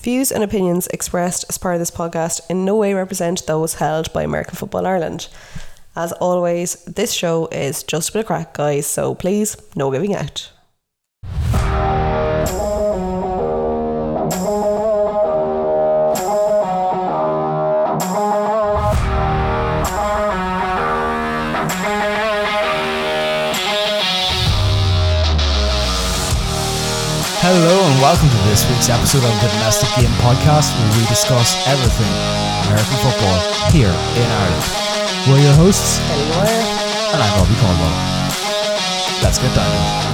The views and opinions expressed as part of this podcast in no way represent those held by American Football Ireland. As always, this show is just a bit of crack, guys, so please, no giving out. And welcome to this week's episode of the Domestic Game Podcast where we discuss everything American football here in Ireland. We're your hosts, and I'm Robbie Caldwell. Let's get down to it.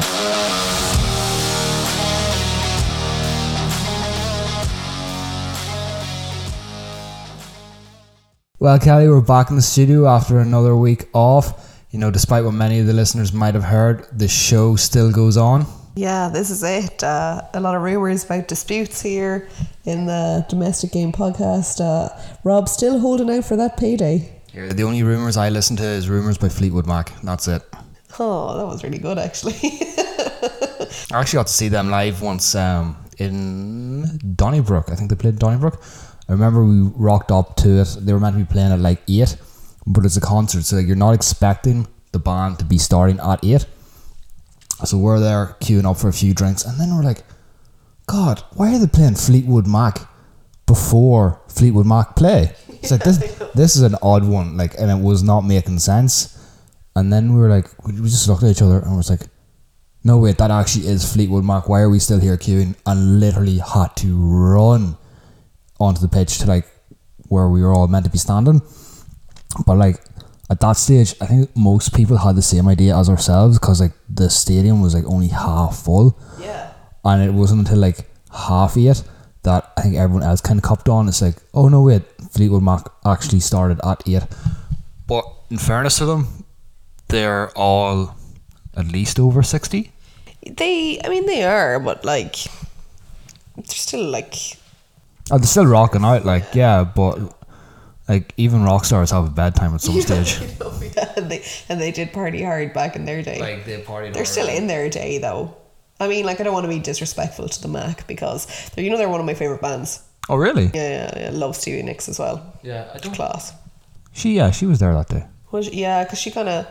Well, Kelly, we're back in the studio after another week off. You know, despite what many of the listeners might have heard, the show still goes on. Yeah, this is it. Uh, a lot of rumours about disputes here in the Domestic Game podcast. Uh, Rob still holding out for that payday. Here, the only rumours I listen to is rumours by Fleetwood Mac. That's it. Oh, that was really good, actually. I actually got to see them live once um, in Donnybrook. I think they played Donnybrook. I remember we rocked up to it. They were meant to be playing at like 8, but it's a concert, so like, you're not expecting the band to be starting at 8. So we're there queuing up for a few drinks, and then we're like, God, why are they playing Fleetwood Mac before Fleetwood Mac play? It's like this. This is an odd one, like, and it was not making sense. And then we were like, we we just looked at each other and was like, no wait, that actually is Fleetwood Mac. Why are we still here queuing? And literally had to run onto the pitch to like where we were all meant to be standing. But like at that stage, I think most people had the same idea as ourselves because like the stadium was like only half full, yeah. and it wasn't until like half eight that I think everyone else kind of copped on. It's like, oh no wait, Fleetwood Mac actually started at eight. But in fairness to them, they're all at least over sixty. They, I mean, they are, but like, they're still like, Oh, they're still rocking out, like yeah, but like even rock stars have a bad time at some stage. yeah, and they and they did party hard back in their day. Like they party. they're still in their day though. I mean, like, I don't want to be disrespectful to the Mac because they're, you know, they're one of my favorite bands. Oh really? Yeah, yeah, yeah. love Stevie Nicks as well. Yeah, I Class. She yeah, she was there that day. Was yeah, because she kind of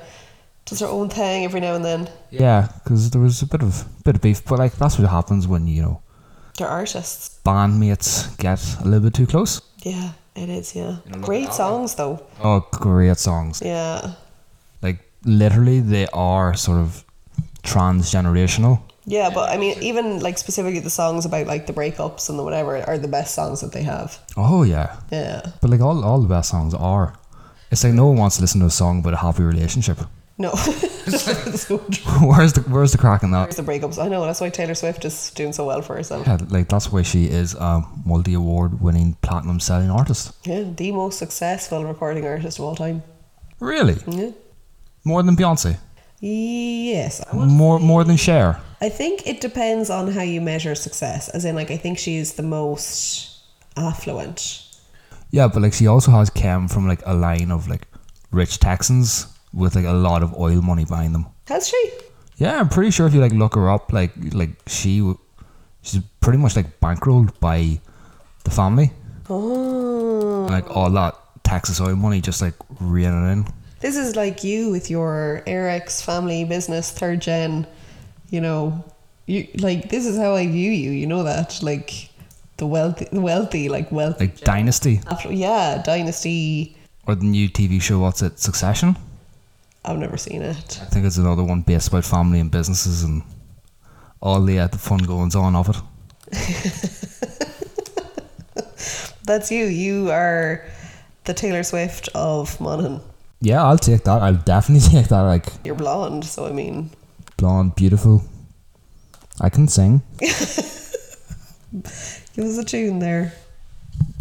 does her own thing every now and then. Yeah, because there was a bit of bit of beef, but like that's what happens when you know They're artists. bandmates get a little bit too close. Yeah, it is. Yeah, You know, look great at that songs though. Oh, great songs! Yeah, Like literally, they are sort of transgenerational. yeah, but I mean, even like specifically the songs about like the breakups and the whatever are the best songs that they have. Oh yeah, Yeah. but like all all the best songs are. It's like no one wants to listen to a song about a happy relationship. No. so where's the where's the crack in that? There's the breakups. I know that's why Taylor Swift is doing so well for herself. Yeah, like that's why she is a multi award winning platinum selling artist. Yeah, the most successful recording artist of all time. Really? Yeah. More than Beyonce? Yes. I would- More more than Cher? I think it depends on how you measure success. As in, like, I think she's the most affluent. Yeah, but like she also has came from like a line of like rich Texans with like a lot of oil money behind them. Has she? Yeah, I'm pretty sure if you like look her up, like like she she's pretty much like bankrolled by the family. Oh. Like all that Texas oil money just like raining in. This is like you with your Eric's family business, third gen. You know, you like this is how I view you. You know that, like the wealthy, the wealthy, like wealthy. Like Dynasty After, yeah, Dynasty. or the new TV show. What's it? Succession. I've never seen it. I think it's another one based about family and businesses and all the uh, the fun goings on of it. That's you. You are the Taylor Swift of Monaghan. Yeah, I'll take that. I'll definitely take that. Like You're blonde, so I mean, blonde, beautiful. I can sing. give us a tune there.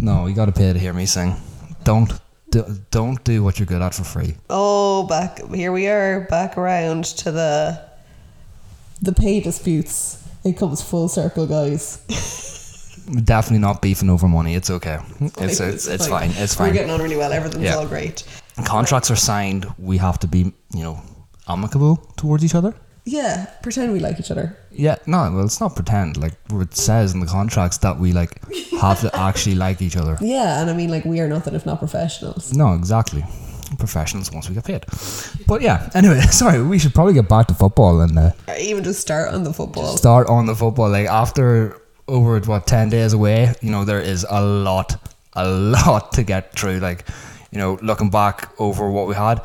No, you got to pay to hear me sing. Don't do, don't do what you're good at for free. Oh, back here we are, back around to the the pay disputes. It comes full circle, guys. Definitely not beefing over money. It's okay. It's it's, it's fine. It's fine. We're getting on really well. Everything's Yeah. all great. Contracts are signed. We have to be you know amicable towards each other. Yeah, pretend we like each other. Yeah, no, well, it's not pretend. Like it says in the contracts that we like have to actually like each other. Yeah, and I mean, like, we are nothing if not professionals. No, exactly. Professionals once we get paid. But yeah, anyway, sorry, we should probably get back to football and uh, even just start on the football. start on the football. Like after over what ten days away, you know, there is a lot, a lot to get through. Like, you know, looking back over what we had,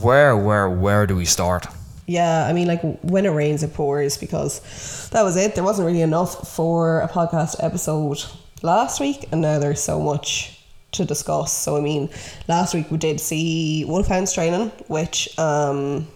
where, where, where do we start? Yeah, I mean, like when it rains, it pours because that was it. There wasn't really enough for a podcast episode last week, and now there's so much to discuss. So, I mean, last week we did see Wolfhounds training, which um,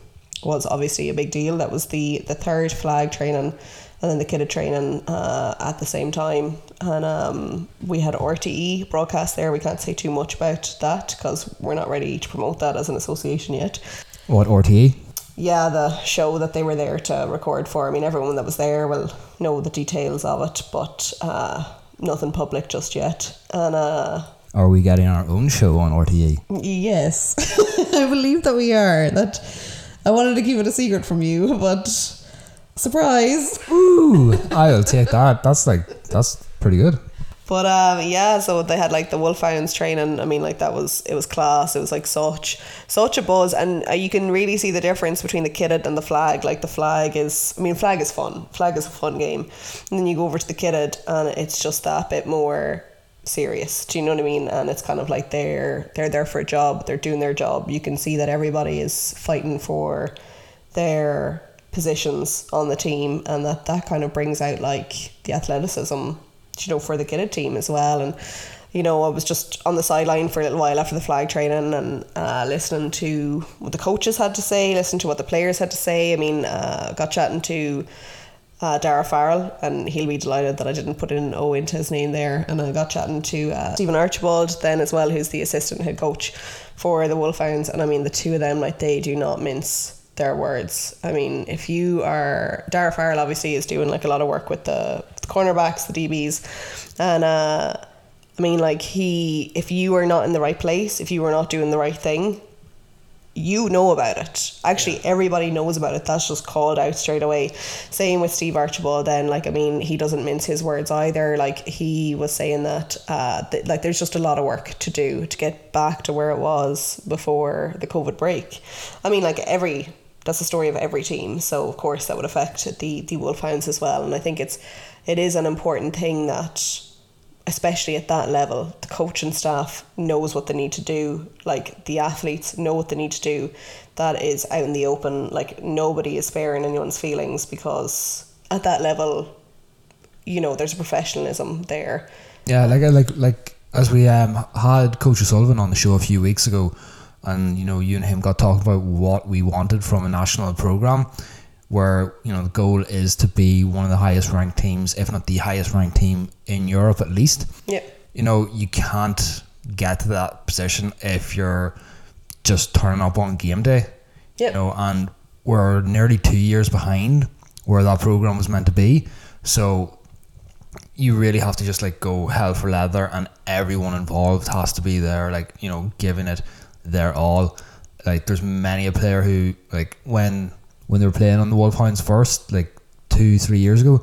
was obviously a big deal. That was the, the third flag training and then the kitted training uh, at the same time. And um, we had RTE broadcast there. We can't say too much about that because we're not ready to promote that as an association yet What RTE? Yeah, the show that they were there to record for. I mean, everyone that was there will know the details of it, but uh, nothing public just yet. And uh, Are we getting our own show on RTE? yes, I believe that we are. That I wanted to keep it a secret from you, but surprise. Ooh, I'll take that. That's like that's pretty good. But um, yeah, so they had like the Wolfhounds training. I mean, like that was it was class. It was like such such a buzz, and uh, you can really see the difference between the kitted and the flag. Like the flag is, I mean, flag is fun. Flag is a fun game, and then you go over to the kitted, and it's just that bit more serious. Do you know what I mean? And it's kind of like they're they're there for a job. They're doing their job. You can see that everybody is fighting for their positions on the team, and that that kind of brings out like the athleticism you know, for the kitted team as well. And, you know, I was just on the sideline for a little while after the flag training and uh, listening to what the coaches had to say, listening to what the players had to say. I mean, uh, got chatting to uh, Dara Farrell, and he'll be delighted that I didn't put an O into his name there. And I got chatting to uh, Stephen Archibald then as well, who's the assistant head coach for the Wolfhounds. And I mean, the two of them, like, they do not mince their words. I mean, if you are Dara Farrell, obviously is doing like a lot of work with the, the cornerbacks, the DBs, and uh, I mean, like he, if you are not in the right place, if you are not doing the right thing, you know about it. Actually, everybody knows about it. That's just called out straight away. Same with Steve Archibald. Then, like, I mean, he doesn't mince his words either. Like he was saying that, uh, th- like, there's just a lot of work to do to get back to where it was before the COVID break. I mean, like every that's the story of every team. So of course that would affect the the Wolfhounds as well. And I think it's it is an important thing that especially at that level, the coaching staff knows what they need to do. Like the athletes know what they need to do. That is out in the open. Like nobody is sparing anyone's feelings because at that level, you know, there's a professionalism there. Yeah, like like like as we um had Coach O'Sullivan on the show a few weeks ago, and you know you and him got talking about what we wanted from a national program, where you know the goal is to be one of the highest ranked teams, if not the highest ranked team in Europe at least. Yeah. You know you can't get to that position if you're just turning up on game day. Yep. You know, and we're nearly two years behind where that program was meant to be. So you really have to just like go hell for leather and everyone involved has to be there like you know giving it their all like there's many a player who like when when they were playing on the Wolfhounds first like two three years ago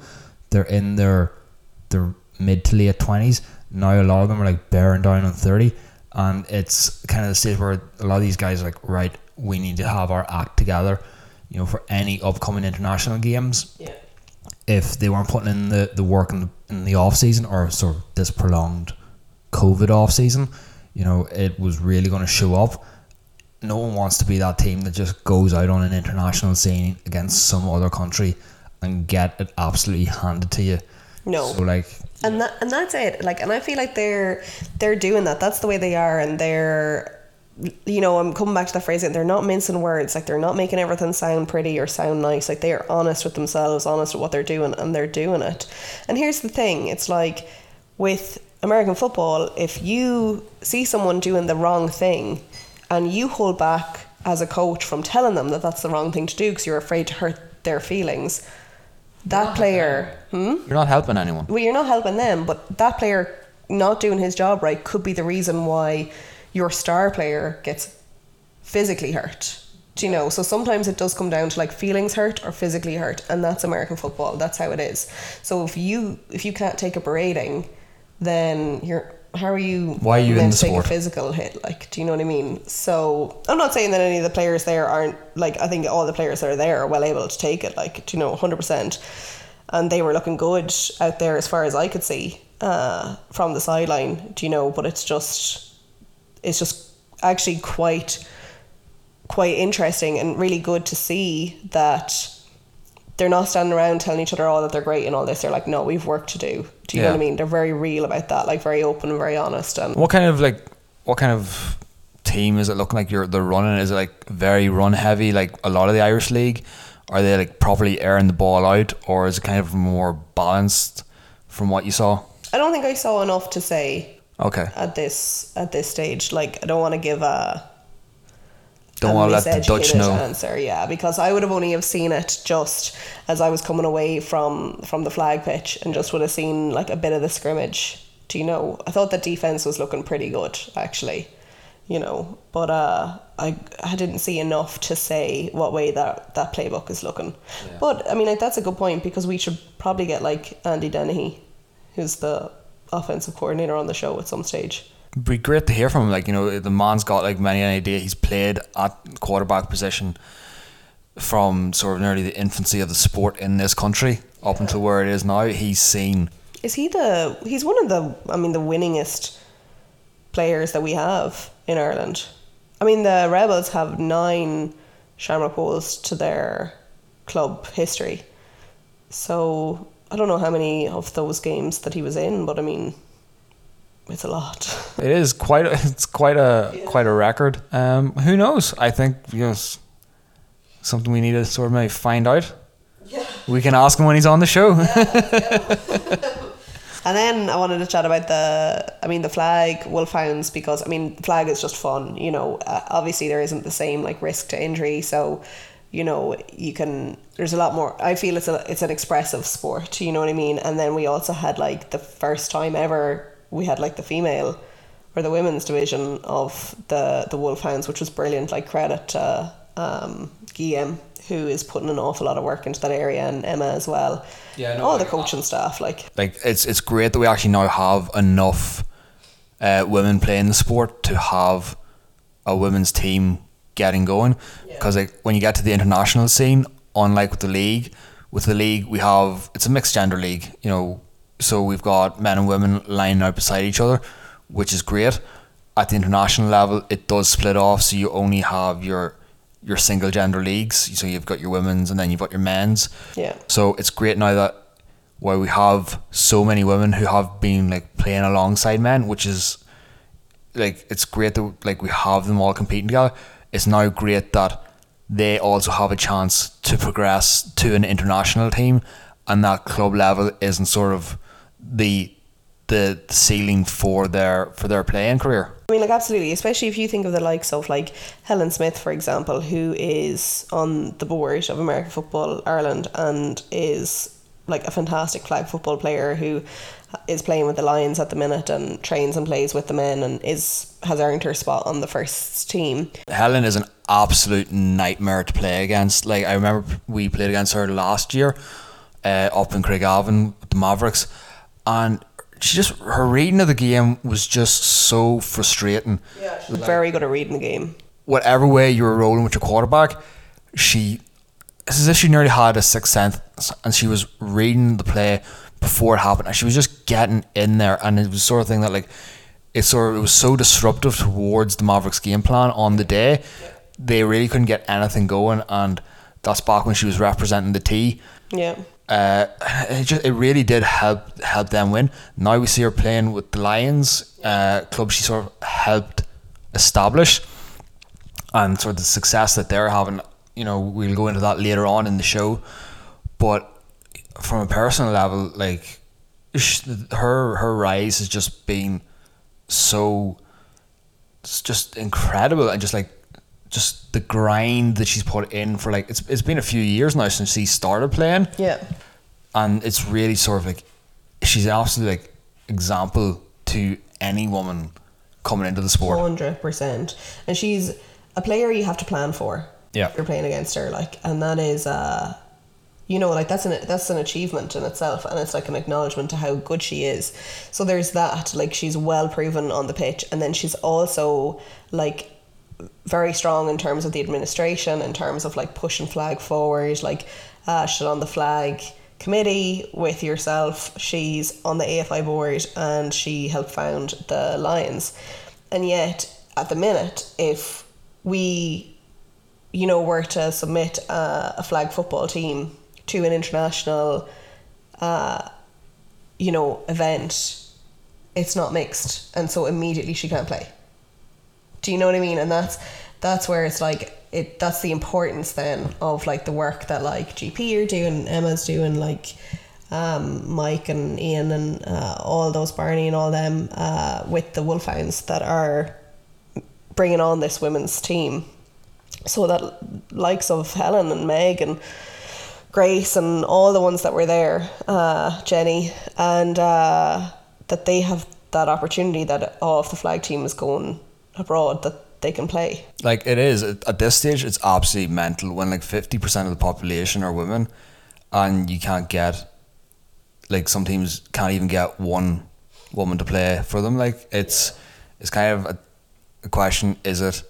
they're in their their mid to late 20s now a lot of them are like bearing down on 30 and it's kind of the stage where a lot of these guys are like right we need to have our act together. You know for any upcoming international games Yeah. if they weren't putting in the, the work in the, in the off season or sort of this prolonged COVID off season, you know, it was really going to show up. No one wants to be that team that just goes out on an international scene against some other country and get it absolutely handed to you. No. So like, and that and that's it. Like and i feel like they're they're doing that. That's the way they are. And they're you know i'm coming back to that phrase they're not mincing words. Like they're not making everything sound pretty or sound nice. Like they are honest with themselves honest with what they're doing and they're doing it. And here's the thing. It's like with american football if you see someone doing the wrong thing and you hold back as a coach from telling them that that's the wrong thing to do because you're afraid to hurt their feelings that player hmm? you're not helping anyone. well, you're not helping them, but that player not doing his job right could be the reason why your star player gets physically hurt. Do you know? So sometimes it does come down to like feelings hurt or physically hurt, and that's American football. That's how it is. So if you if you can't take a berating, then you're how are you Why are you in the take sport? a physical hit? Like, do you know what I mean? So I'm not saying that any of the players there aren't like I think all the players that are there are well able to take it. Like, do you know, hundred percent. And they were looking good out there as far as I could see uh, from the sideline. Do you know? But it's just it's just actually quite quite interesting and really good to see that they're not standing around telling each other all that they're great and all this. They're like, no, we've work to do. Do you know what I mean? They're very real about that, like very open and very honest. And What kind of like what kind of team is it looking like you're they're running? Is it like very run heavy like a lot of the Irish league? Are they like properly airing the ball out or is it kind of more balanced from what you saw? I don't think I saw enough to say Okay. at this at this stage. Like, I don't want to give a Don't want to let the Dutch know. answer. Yeah, because I would have only have seen it just as I was coming away from from the flag pitch and just would have seen like a bit of the scrimmage. Do you know? I thought the defense was looking pretty good actually. You know, but uh, I I didn't see enough to say what way that that playbook is looking. But I mean, like, that's a good point because we should probably get like Andy Dennehy, who's the offensive coordinator on the show at some stage. Be great to hear from him. Like, you know, the man's got like many an idea. He's played at quarterback position from sort of nearly the infancy of the sport in this country up until where it is now. He's seen Is he the? He's one of the. I mean, the winningest players that we have in Ireland. I mean, the Rebels have nine Shamrock Bowls to their club history. So I don't know how many of those games that he was in, but I mean, it's a lot. it is quite a, it's quite a quite a record. Um, who knows? I think it's something we need to sort of maybe find out. Yeah. We can ask him when he's on the show. And then I wanted to chat about the, I mean, the flag wolfhounds because I mean, the flag is just fun. You know, uh, obviously there isn't the same like risk to injury, so you know you can. There's a lot more. I feel it's a it's an expressive sport. You know what I mean? And then we also had like the first time ever we had like the female or the women's division of the the wolfhounds, which was brilliant. Like credit to um, Guillaume who is putting an awful lot of work into that area and Emma as well. Yeah, no, all the like, coaching staff like. like it's it's great that we actually now have enough uh, women playing the sport to have a women's team getting going because like when you get to the international scene unlike with the league with the league we have it's a mixed gender league you know so we've got men and women lining out beside each other which is great at the international level it does split off so you only have your your single gender leagues so you've got your women's and then you've got your men's Yeah. so it's great now that where we have so many women who have been like playing alongside men, which is like it's great that like we have them all competing together. It's now great that they also have a chance to progress to an international team, and that club level isn't sort of the the, ceiling for their for their playing career. I mean, like, absolutely, especially if you think of the likes of, like, Helen Smith, for example, who is on the board of American Football Ireland and is, like, a fantastic flag football player who is playing with the Lions at the minute and trains and plays with the men and is has earned her spot on the first team. Helen is an absolute nightmare to play against. Like I remember we played against her last year, uh, up in Craigavon with the Mavericks, and she just her reading of the game was just so frustrating. Very good at reading the game. Whatever way you were rolling with your quarterback, she it's as if she nearly had a sixth sense, and she was reading the play before it happened, and she was just getting in there, and it was sort of thing that like it sort of it was so disruptive towards the Mavericks game plan on the day. They really couldn't get anything going, and that's back when she was representing the T. Yeah. Uh, it just it really did help help them win. Now we see her playing with the Lions, uh, club she sort of helped establish, and sort of the success that they're having. You know, we'll go into that later on in the show, but from a personal level, like her her rise has just been so just incredible and just like just the grind that she's put in for like it's it's been a few years now since she started playing Yeah. and it's really sort of like she's an absolute like example to any woman coming into the sport. Hundred percent. And she's a player you have to plan for. Yeah. you're playing against her, like, and that is, uh, you know, like that's an that's an achievement in itself, and it's like an acknowledgement to how good she is. So there's that, like, she's well proven on the pitch, and then she's also like very strong in terms of the administration, in terms of like pushing flag forward, like uh, she's on the flag committee with yourself. She's on the AFI board and she helped found the Lions. And yet, at the minute, if we, you know, were to submit a, a flag football team to an international, uh, you know, event, it's not mixed, and so immediately she can't play. Do you know what I mean? And that's that's where it's like it. That's the importance then of like the work that like GP are doing, Emma's doing, like um, Mike and Ian and uh, all those Barney and all them uh, with the Wolfhounds that are bringing on this women's team, so that likes of Helen and Meg and Grace and all the ones that were there, uh, Jenny, and uh, that they have that opportunity that oh, if the flag team is going abroad, that they can play. Like it is at this stage, it's absolutely mental when like fifty percent of the population are women, and you can't get like some teams can't even get one woman to play for them. Like it's it's kind of a, a question: is it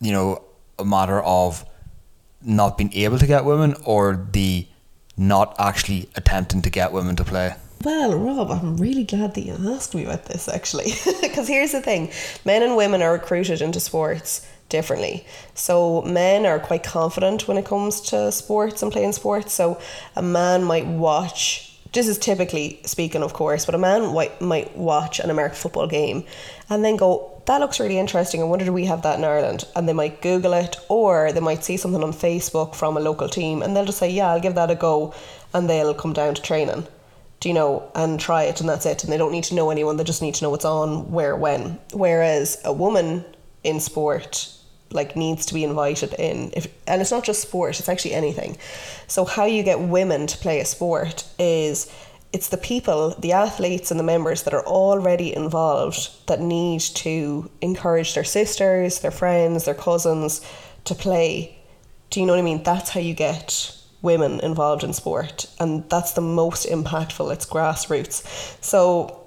you know a matter of not being able to get women, or the not actually attempting to get women to play? Well, Rob, I'm really glad that you asked me about this actually. Because here's the thing men and women are recruited into sports differently. So, men are quite confident when it comes to sports and playing sports. So, a man might watch, this is typically speaking, of course, but a man might, might watch an American football game and then go, that looks really interesting. I wonder do we have that in Ireland? And they might Google it or they might see something on Facebook from a local team and they'll just say, yeah, I'll give that a go. And they'll come down to training do you know, and try it, and that's it. And they don't need to know anyone; they just need to know what's on, where, when. Whereas a woman in sport, like, needs to be invited in. If and it's not just sport; it's actually anything. So how you get women to play a sport is it's the people, the athletes, and the members that are already involved that need to encourage their sisters, their friends, their cousins to play. Do you know what I mean? That's how you get women involved in sport and that's the most impactful. It's grassroots. So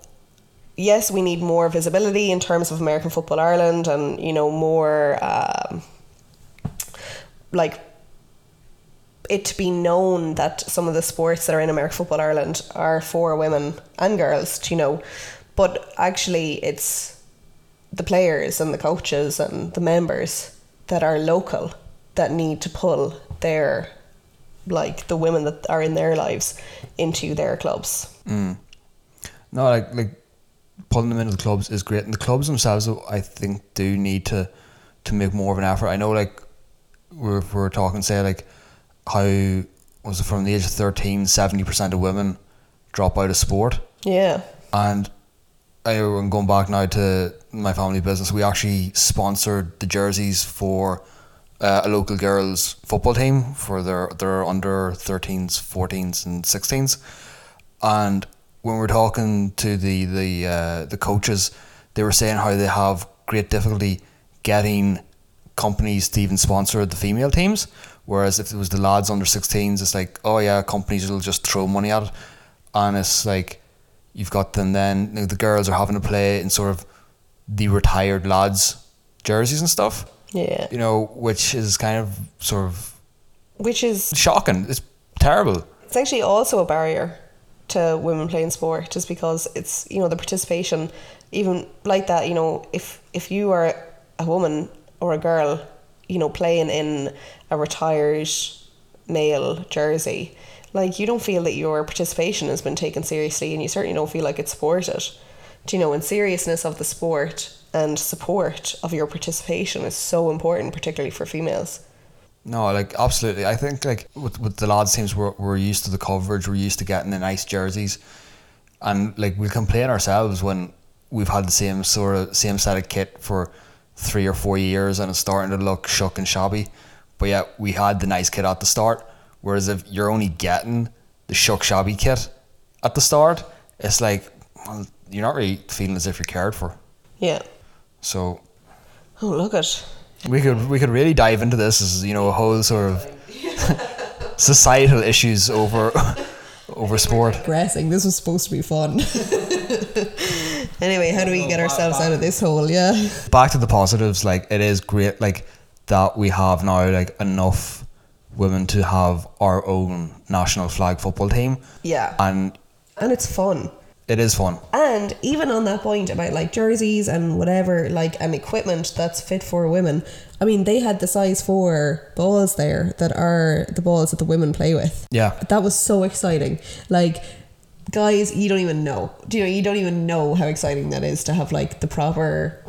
yes we need more visibility in terms of american football ireland and you know more um, like it to be known that some of the sports that are in american football ireland are for women and girls you know? But actually it's the players and the coaches and the members that are local that need to pull their like the women that are in their lives into their clubs. Mm. No, like like pulling them into the clubs is great, and the clubs themselves, I think, do need to to make more of an effort. I know, like we're we're talking, say, like how was it from the age of 13, 70 percent of women drop out of sport, Yeah. and I am going back now to my family business. We actually sponsored the jerseys for uh, a local girls football team for their their under 13s, 14s, and 16s. And when we're talking to the the uh, the coaches, they were saying how they have great difficulty getting companies to even sponsor the female teams. Whereas if it was the lads under 16s, it's like, oh yeah, companies will just throw money at it. And it's like, you've got them then, you know, the girls are having to play in sort of the retired lads' jerseys and stuff, Yeah. you know, which is kind of sort of Which is shocking. It's terrible. it's actually also a barrier to women playing sport just because it's you know the participation even like that you know if if you are a woman or a girl you know playing in a retired male jersey like you don't feel that your participation has been taken seriously and you certainly don't feel like it's supported do you know in seriousness of the sport and support of your participation is so important particularly for females No, like absolutely. I think like with with the lads teams, we're we're used to the coverage. We're used to getting the nice jerseys, and like we complain ourselves when we've had the same sort of same set of kit for three or four years, and it's starting to look shook and shabby. But yet we had the nice kit at the start. Whereas if you're only getting the shook shabby kit at the start, it's like well, you're not really feeling as if you're cared for. yeah So Oh, look at we could we could really dive into this as you know a whole sort of societal issues over over sport. Progressing. This was supposed to be fun. anyway, how do we get ourselves out of this hole? Yeah. Back to the positives, like it is great, like that we have now like enough women to have our own national flag football team, Yeah. and And it's fun. It is fun. And even on that point about like jerseys and whatever, like and equipment that's fit for women, I mean, they had the size four balls there that are the balls that the women play with. Yeah, That was so exciting. Like, guys, you don't even know. Do you know? You don't even know how exciting that is to have like the proper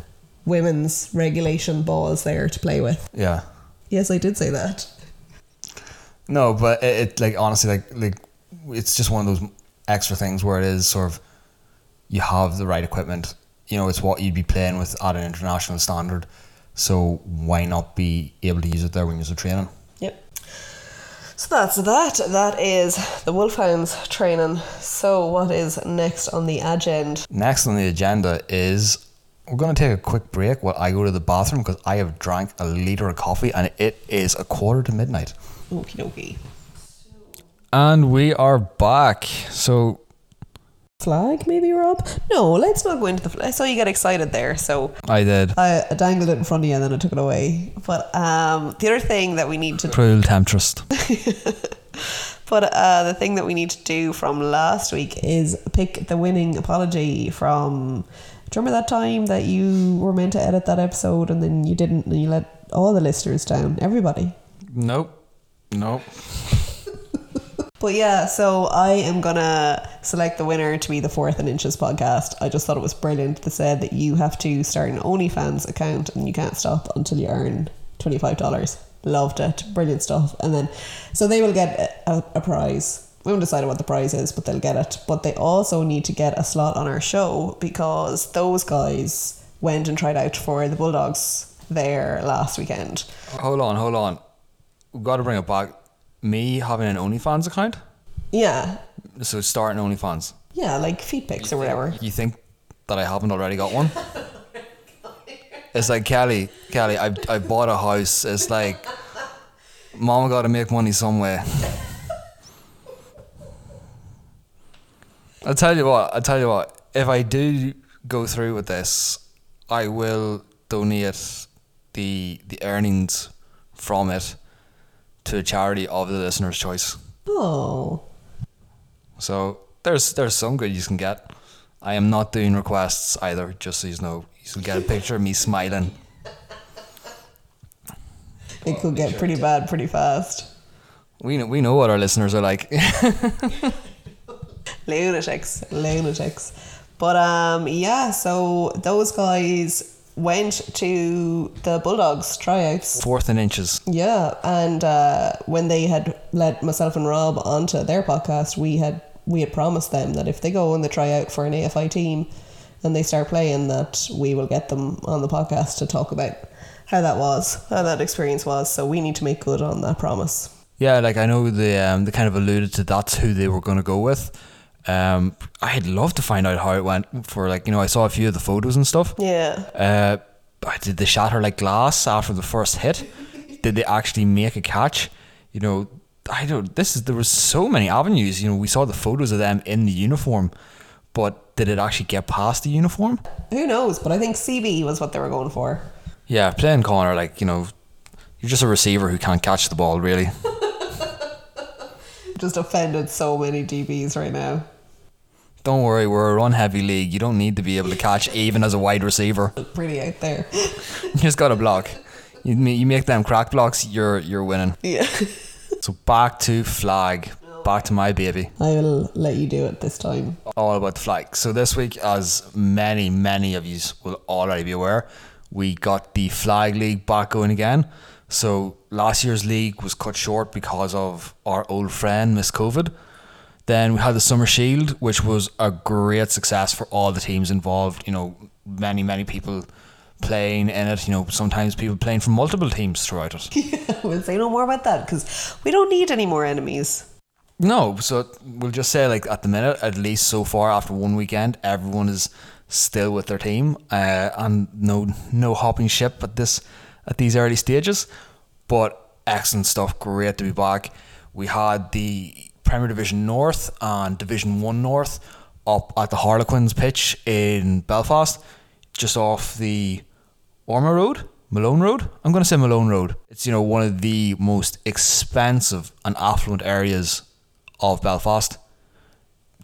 women's regulation balls there to play with. yeah. Yes, I did say that. No, but it, it like honestly like like it's just one of those extra things where it is sort of you have the right equipment. You know, it's what you'd be playing with at an international standard. So why not be able to use it there when you're training? Yep. So that's that. That is the Wolfhounds training. So what is next on the agenda? Next on the agenda is we're going to take a quick break while I go to the bathroom because I have drank a liter of coffee and it is a quarter to midnight. Okie dokie. And we are back. So Flag, maybe, Rob? No, let's not go into the flag. I saw you get excited there, so I did. I dangled it in front of you and then I took it away. But um, the other thing that we need to Cruel temptress. But uh, the thing that we need to do from last week is pick the winning apology from. Do you remember that time that you were meant to edit that episode and then you didn't and you let all the listeners down? Everybody. Nope. Nope. But yeah, so I am gonna select the winner to be the Fourth and Inches podcast. I just thought it was brilliant. They said that you have to start an OnlyFans account and you can't stop until you earn twenty five dollars. Loved it, brilliant stuff. And then, so they will get a, a prize. We haven't decided what the prize is, but they'll get it. But they also need to get a slot on our show because those guys went and tried out for the Bulldogs there last weekend. Hold on, hold on. We've got to bring it back. Me having an OnlyFans account? Yeah, So starting OnlyFans. yeah, like feet pics or whatever. You think that I haven't already got one? It's like Kelly, Kelly. I I bought a house. It's like, Mama got to make money somewhere. I tell you what. I tell you what. If I do go through with this, I will donate the the earnings from it to a charity of the listener's choice. Oh. So there's there's some good you can get. I am not doing requests either, just so you know. You can get a picture of me smiling. It could get pretty bad pretty fast. We know we know what our listeners are like. Lunatics. Lunatics. But um yeah, so those guys went to the Bulldogs tryouts. Fourth and inches. Yeah, and uh, when they had let myself and Rob onto their podcast, we had we had promised them that if they go and they try out for an AFI team and they start playing, that we will get them on the podcast to talk about how that was, how that experience was. So we need to make good on that promise. Yeah, like I know they um they kind of alluded to that's who they were gonna go with. Um I'd love to find out how it went for like, you know, I saw a few of the photos and stuff. Yeah. Uh did they shatter like glass after the first hit? Did they actually make a catch? You know, I don't. This is there was so many avenues. You know, we saw the photos of them in the uniform, but did it actually get past the uniform? Who knows? But I think CB was what they were going for. Yeah, playing corner, like you know, you're just a receiver who can't catch the ball. Really, Just offended so many DBs right now. Don't worry, we're a run-heavy league. You don't need to be able to catch even as a wide receiver. Pretty out there. You just got to block. You you make them crack blocks, you're you're winning. Yeah. So back to flag, back to my baby. I will let you do it this time. all about the flag. So this week, as many, many of you will already be aware, we got the flag league back going again. So last year's league was cut short because of our old friend Miss COVID. Then we had the Summer Shield, which was a great success for all the teams involved. You know, many, many people playing in it. You know, sometimes people playing from multiple teams throughout it. Yeah, we'll say no more about that because we don't need any more enemies. No, so we'll just say like at the minute, at least so far after one weekend, everyone is still with their team, uh, and no no hopping ship at this at these early stages. But excellent stuff. Great to be back. We had the Premier Division North and Division One North up at the Harlequins pitch in Belfast, just off the Ormeau Road, Malone Road. I'm going to say Malone Road. It's you know one of the most expensive and affluent areas of Belfast.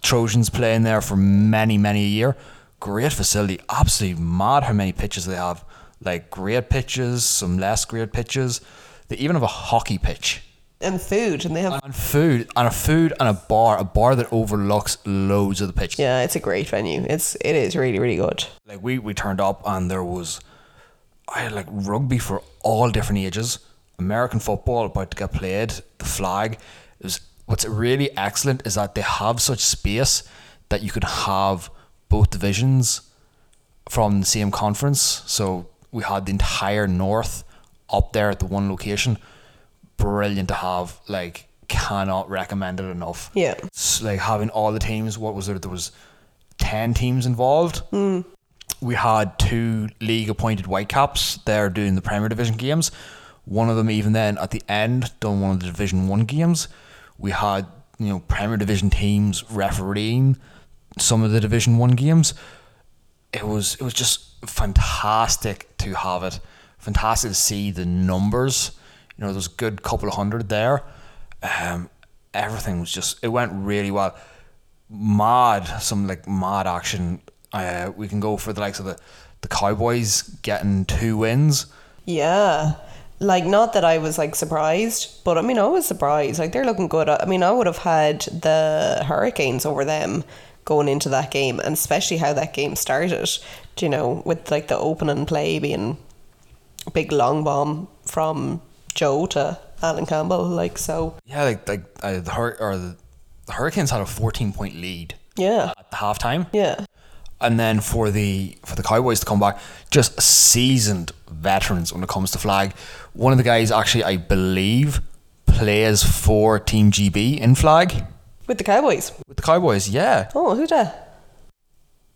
Trojans playing there for many many a year. Great facility, absolutely mad how many pitches they have. Like great pitches, some less great pitches. They even have a hockey pitch And food, and they have. and food and a food and a bar, a bar that overlooks loads of the pitch. Yeah, it's a great venue. It's it is really really good. Like we we turned up and there was, I had like rugby for all different ages, American football about to get played, the flag. It was what's really excellent is that they have such space that you could have both divisions from the same conference. So we had the entire north up there at the one location. Brilliant to have. Like cannot recommend it enough. Yeah. It's like having all the teams. What was there? There was ten teams involved. Hmm. We had two league appointed Whitecaps there doing the Premier Division games. One of them even then at the end done one of the Division One games. We had you know Premier Division teams refereeing some of the Division One games. It was it was just fantastic to have it. Fantastic to see the numbers. You know, there's a good couple of hundred there. Um, everything was just it went really well. Mad, some like mad action. Uh, we can go for the likes of the the Cowboys getting two wins. Yeah. Like not that I was like surprised, but I mean I was surprised. Like they're looking good. I mean I would have had the Hurricanes over them going into that game, and especially how that game started. You know, with like the opening play being a big long bomb from Joe to Alan Campbell. Like so, Yeah, like like uh, the Hur- or the, the Hurricanes had a 14 point lead yeah, at the halftime. yeah, and then for the for the Cowboys to come back, just seasoned veterans when it comes to flag. One of the guys actually, I believe, plays for Team GB in flag with the Cowboys. with the Cowboys. Yeah, Oh, who that?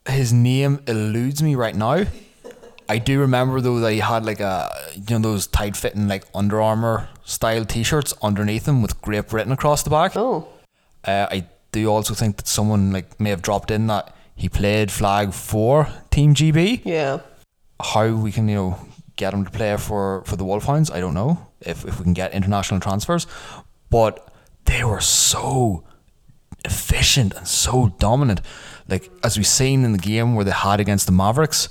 his name eludes me right now. I do remember though that he had like a you know those tight fitting like Under Armour style T shirts underneath him with Great Britain across the back. Oh, Uh, I do also think that someone like may have dropped in that he played flag for Team GB. yeah, how we can you know get him to play for for the Wolfhounds. I don't know if if we can get international transfers, but they were so efficient and so dominant. Like as we seen in the game where they had against the Mavericks,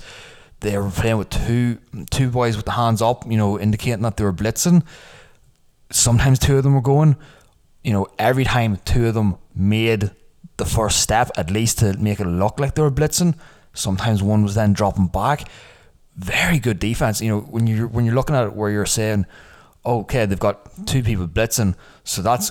they were playing with two two boys with the hands up, you know, indicating that they were blitzing. Sometimes two of them were going. You know, every time two of them made the first step, at least to make it look like they were blitzing. Sometimes one was then dropping back. Very good defense. You know, when you're when you're looking at it, where you're saying, okay, they've got two people blitzing, so that's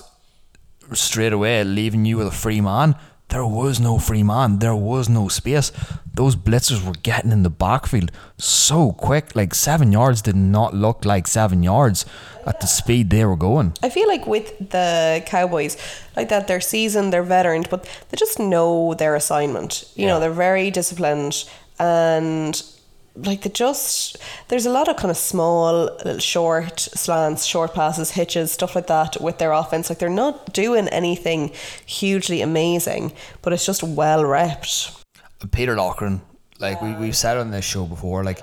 straight away leaving you with a free man. There was no free man. There was no space. Those blitzers were getting in the backfield so quick. Like seven yards did not look like seven yards at the speed they were going. I feel like with the Cowboys, like that, they're seasoned, they're veterans, but they just know their assignment. You know, they're very disciplined and like they just there's a lot of kind of small little short slants short passes hitches stuff like that with their offense like they're not doing anything hugely amazing but it's just well repped Peter Lochran, like we we've said on this show before, like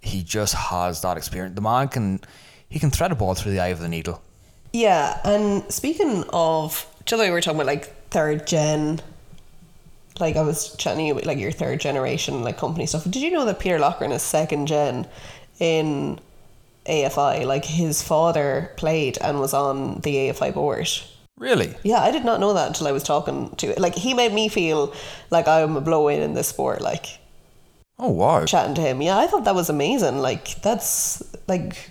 he just has that experience. The man can he can thread a ball through the eye of the needle. Yeah, and speaking of, do we were talking about like third gen, like I was chatting about like your third generation like company stuff. Did you know that Peter Lochran is second gen in AFI? Like his father played and was on the AFI board. Really? Yeah, I did not know that until I was talking to like he made me feel like I'm a blow in in this sport. Like Oh wow. chatting to him. Yeah, I thought that was amazing. Like that's like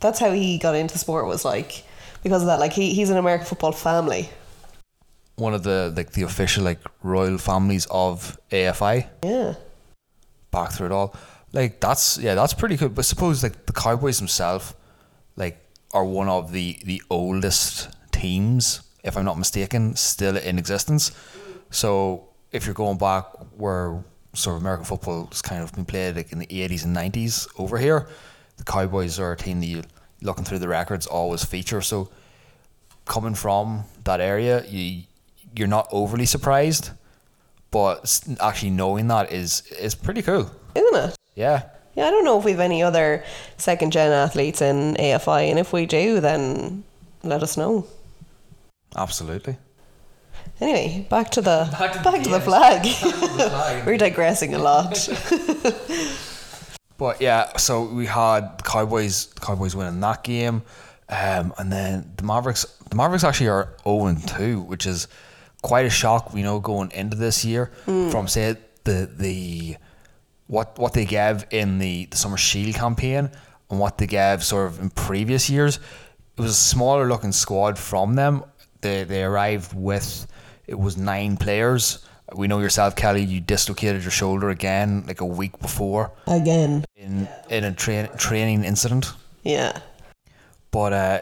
that's how he got into sport was like because of that. Like he, he's an American football family. One of the like the official like royal families of AFI. Yeah. back through it all. Like that's yeah, that's pretty good. But suppose like the Cowboys themselves, like are one of the the oldest teams, if I'm not mistaken, still in existence. So if you're going back where sort of American football has kind of been played like in the 80s and 90s over here, the Cowboys are a team that you looking through the records always feature. So coming from that area, you you're not overly surprised, but actually knowing that is is pretty cool. Isn't it? Yeah. Yeah, I don't know if we've any other second gen athletes in AFI, and if we do, then let us know. Absolutely. Anyway, back to the Back back to to, the- the, flag. We're digressing a lot. But yeah, so we had the Cowboys, the Cowboys winning that game, um, and then the Mavericks. The Mavericks actually are zero and two, which is quite a shock. We know going into this year from say the the what what they gave in the, the Summer Shield campaign and what they gave sort of in previous years. It was a smaller looking squad from them. They they arrived with it was nine players. We know yourself, Kelly. You dislocated your shoulder again like a week before Again. in in a train, training incident, Yeah. but uh,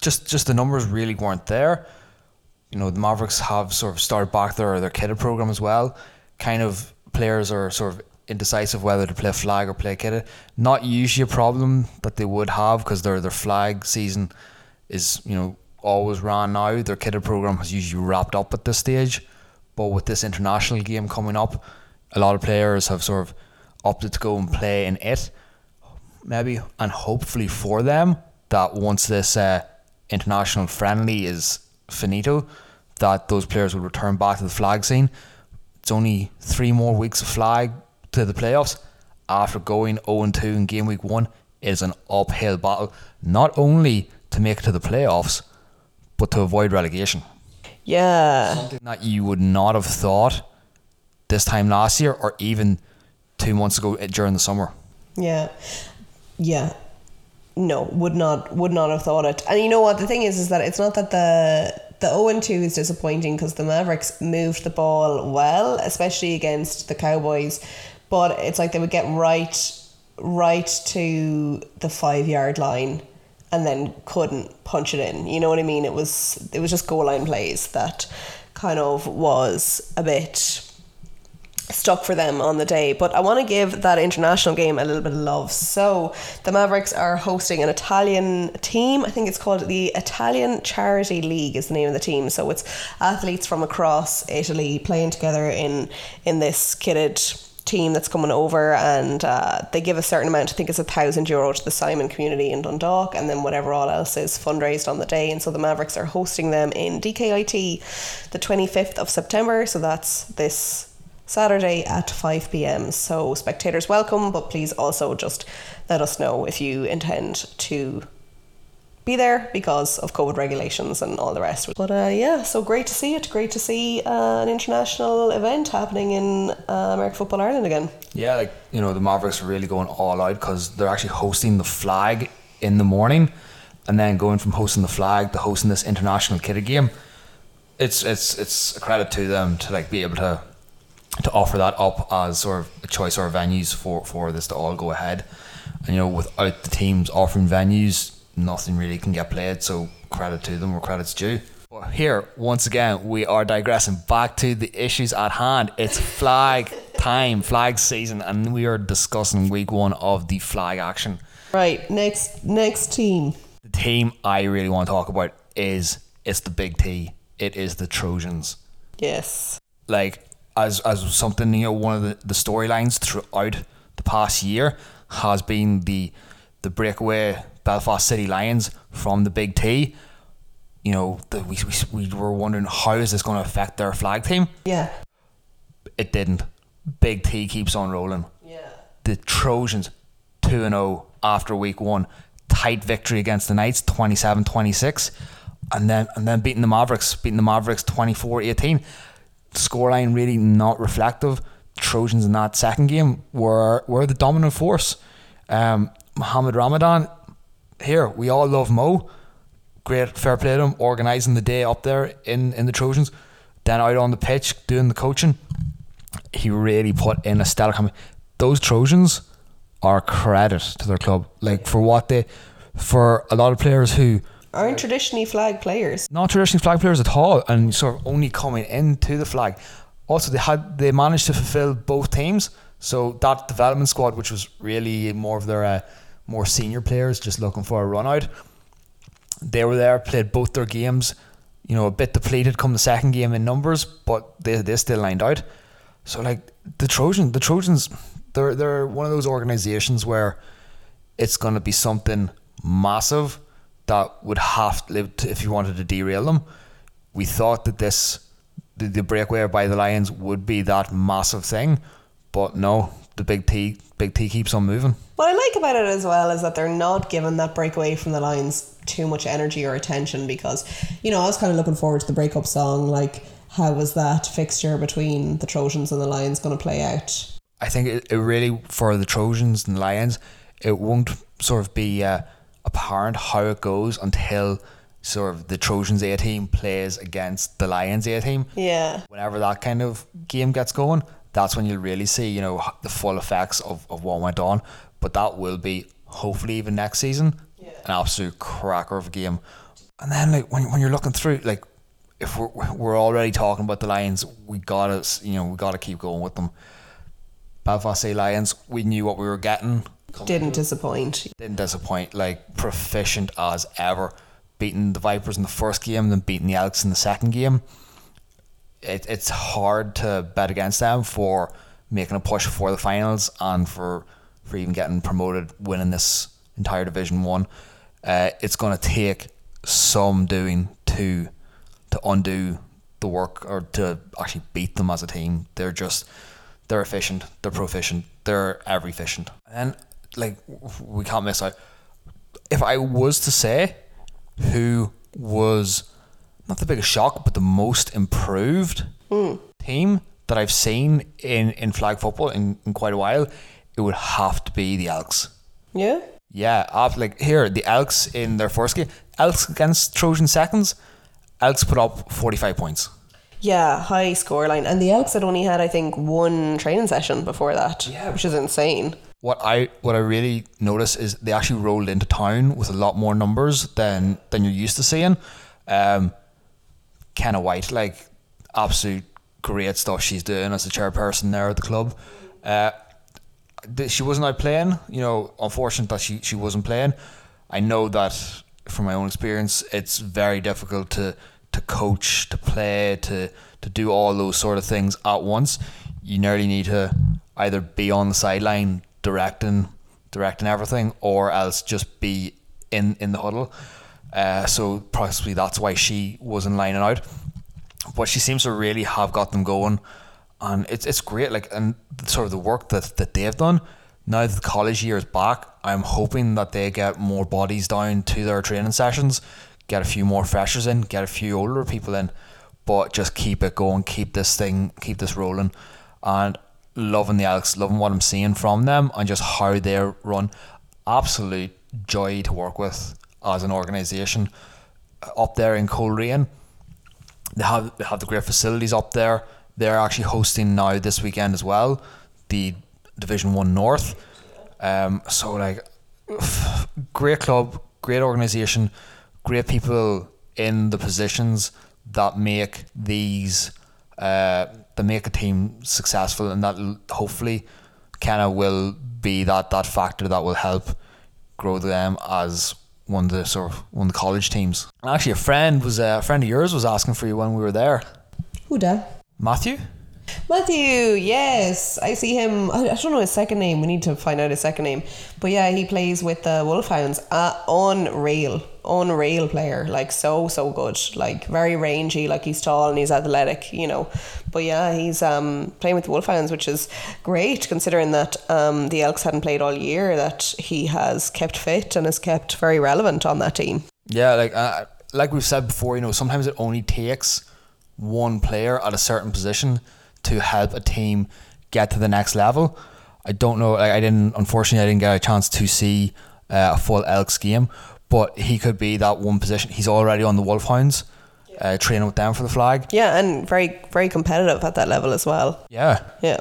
just just the numbers really weren't there. You know, the Mavericks have sort of started back their their kitted program as well. Kind of players are sort of indecisive whether to play flag or play kitted. Not usually a problem that they would have because their their flag season is you know always ran now. Their kitted program has usually wrapped up at this stage, but with this international game coming up, a lot of players have sort of opted to go and play in it maybe and hopefully for them that once this uh, international friendly is finito that those players will return back to the flag scene it's only three more weeks of flag to the playoffs after going 0-2 in game week 1 it is an uphill battle not only to make it to the playoffs but to avoid relegation Yeah. something that you would not have thought this time last year or even two months ago during the summer Yeah. Yeah. No, would not would not have thought it. And you know what the thing is is that it's not that the the 0 and 2 is disappointing because the Mavericks moved the ball well, especially against the Cowboys, but it's like they would get right right to the 5 yard line and then couldn't punch it in. You know what I mean? It was it was just goal line plays that kind of was a bit stuck for them on the day. But I want to give that international game a little bit of love. So the Mavericks are hosting an Italian team. I think it's called the Italian Charity League is the name of the team. So it's athletes from across Italy playing together in in this kitted team that's coming over and uh, they give a certain amount I think it's a thousand euro to the Simon community in Dundalk and then whatever all else is fundraised on the day and so the Mavericks are hosting them in DKIT the 25th of September so that's this Saturday at 5 pm. So, spectators welcome, but please also just let us know if you intend to be there because of COVID regulations and all the rest. But uh, yeah, so great to see it. Great to see uh, an international event happening in uh, American Football Ireland again. Yeah, like you know, the Mavericks are really going all out because they're actually hosting the flag in the morning, and then going from hosting the flag to hosting this international kitted game. It's it's it's a credit to them to like be able to to offer that up as sort of a choice or venues for for this to all go ahead. And you know, without the teams offering venues, nothing really can get played. So credit to them where credit's due. But here, once again, we are digressing back to the issues at hand. It's flag time, flag season, and we are discussing week one of the flag action. Right, next next team. The team I really want to talk about is it's the big T. It is the Trojans. Yes. like as as something you know one of the, the storylines throughout the past year has been the the breakaway Belfast City Lions from the Big T. You know, the, we, we, we were wondering how is this going to affect their flag team. Yeah. It didn't. Big T keeps on rolling. Yeah. The Trojans 2 0 after week one. Tight victory against the Knights 27 26. And then, and then beating the Mavericks, beating the Mavericks 24 18. Scoreline really not reflective. Trojans in that second game were, were the dominant force. Um, Mohammed Ramadan, here, we all love Mo. Great, fair play to him, organising the day up there in, in the Trojans. Then out on the pitch, doing the coaching he really put in a stellar comment. Those Trojans are credit to their club. Like for what they, for a lot of players who Aren't traditionally flag players. not traditionally flag players at all, and sort of only coming into the flag. Also, they had they managed to fulfil both teams. So that development squad, which was really more of their uh, more senior players just looking for a run out. They were there, played both their games, you know, a bit depleted come the second game in numbers, but they they still lined out. So like the Trojan, the Trojans, they're they're one of those organizations where it's going to be something massive that would have to, if you wanted to derail them. We thought that this the, the breakaway by the Lions would be that massive thing, but no, the big T big T keeps on moving. What I like about it as well is that they're not giving that breakaway from the Lions too much energy or attention because, you know, I was kind of looking forward to the breakup song. Like, how was that fixture between the Trojans and the Lions going to play out? I think it, it really, for the Trojans and Lions, it won't sort of be uh, apparent how it goes until sort of the Trojans A team plays against the Lions A team. Yeah. Whenever that kind of game gets going, that's when you'll really see, you know, the full effects of, of what went on. But that will be hopefully even next season Yeah. an absolute cracker of a game. And then like when when you're looking through like if we're we're already talking about the Lions, we gotta you know we gotta keep going with them. Belfast City Lions, we knew what we were getting. Didn't disappoint. Didn't disappoint. Like proficient as ever, beating the Vipers in the first game, then beating the Elks in the second game. It, it's hard to bet against them for making a push for the finals and for for even getting promoted, winning this entire Division One. Uh, it's going to take some doing to to undo the work or to actually beat them as a team. They're just they're efficient, they're proficient, they're every efficient, and like we can't miss out. If I was to say who was not the biggest shock, but the most improved hmm. team that I've seen in, in flag football in, in quite a while, it would have to be the Elks. Yeah. Yeah, af- like here, the Elks in their first game, Elks against Trojan seconds, Elks put up 45 points. Yeah, high scoreline. And the Elks had only had, I think, one training session before that, Yeah. which is insane. What I what I really noticed is they actually rolled into town with a lot more numbers than than you're used to seeing. Um, Kenna White, like absolute great stuff she's doing as a chairperson there at the club. Uh, she wasn't out playing. You know, unfortunate that she, she wasn't playing. I know that from my own experience, it's very difficult to to coach, to play, to to do all those sort of things at once. You nearly need to either be on the sideline directing directing everything, or else just be in in the huddle. Uh, so possibly that's why she wasn't lining out but she seems to really have got them going, and it's it's great. Like and sort of the work that that they've done. Now that the college year is back, I'm hoping that they get more bodies down to their training sessions, get a few more freshers in, get a few older people in, but just keep it going, keep this thing, keep this rolling, and loving the Elks, loving what I'm seeing from them, and just how they're run. Absolute joy to work with as an organisation up there in Coleraine they have they have the great facilities up there. They're actually hosting now this weekend as well, the Division One North. Um, so like, great club, great organization, great people in the positions that make these uh, that make a team successful, and that hopefully kind of will be that that factor that will help grow them as one of the sort of one of the college teams. And actually, a friend was uh, a friend of yours was asking for you when we were there. Who da? Matthew. Matthew, yes. I see him. I, I don't know his second name. We need to find out his second name. But yeah, he plays with the Wolfhounds. Uh, unreal. Unreal player. Like, so, so good. Like, very rangy. Like, he's tall and he's athletic, you know. But yeah, he's um, playing with the Wolfhounds, which is great considering that um, the Elks hadn't played all year, that he has kept fit and has kept very relevant on that team. Yeah, like uh, like we've said before, you know, sometimes it only takes one player at a certain position to help a team get to the next level. I don't know. Like I didn't, unfortunately, I didn't get a chance to see uh, a full Elks game, but he could be that one position. He's already on the Wolfhounds, uh, training with them for the flag. Yeah, and very, very competitive at that level as well. Yeah. Yeah.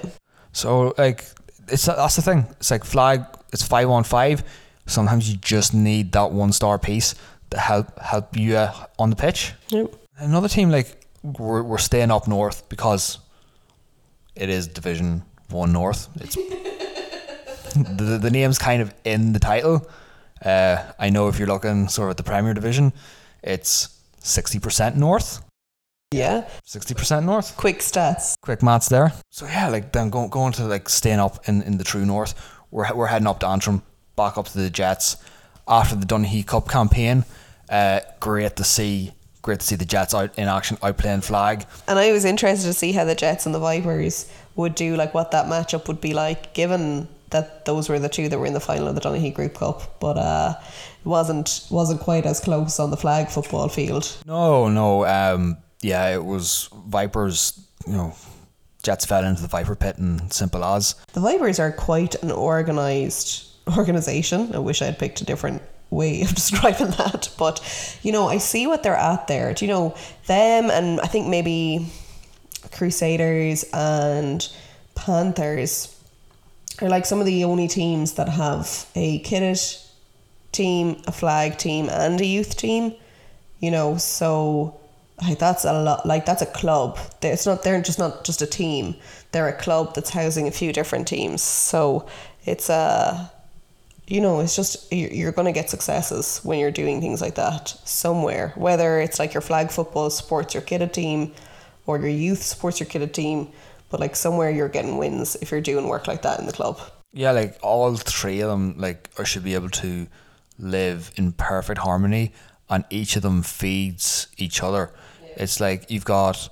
So like, it's that's the thing. It's like flag. It's five on five. Sometimes you just need that one star piece to help help you uh, on the pitch. Yep. Another team like we're, we're staying up north because it is Division One North. It's the, the name's kind of in the title. Uh, I know if you're looking sort of at the Premier Division, it's 60% North. Yeah. 60% North. Quick stats. Quick maths there. So yeah, like then going, going to like staying up in, in the true North. We're, we're heading up to Antrim, back up to the Jets after the Donaghy Cup campaign. Uh, great to see great to see the Jets out in action, out playing flag. And I was interested to see how the Jets and the Vipers would do, like what that matchup would be like, given that those were the two that were in the final of the Donaghy Group Cup. But uh, it wasn't wasn't quite as close on the flag football field. No, no. Um, yeah, it was Vipers. You know, Jets fell into the Viper pit, and simple as. The Vipers are quite an organised organisation. I wish I had picked a different way of describing that. But, you know, I see what they're at there. Do you know, them and I think maybe Crusaders and Panthers are like some of the only teams that have a kitted team, a flag team, and a youth team. You know, so like that's a lot like that's a club it's not they're just not just a team they're a club that's housing a few different teams so it's a you know it's just you're going to get successes when you're doing things like that somewhere whether it's like your flag football supports your kitted team or your youth supports your kitted team but like somewhere you're getting wins if you're doing work like that in the club yeah like all three of them like or should be able to live in perfect harmony and each of them feeds each other it's like you've got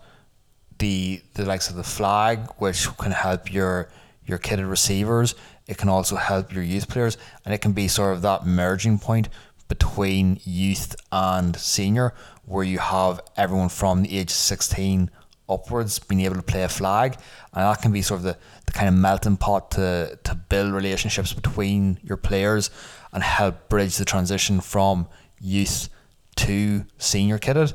the the likes of the flag, which can help your your kitted receivers. It can also help your youth players, and it can be sort of that merging point between youth and senior, where you have everyone from the age of sixteen upwards being able to play a flag, and that can be sort of the, the kind of melting pot to to build relationships between your players and help bridge the transition from youth to senior kitted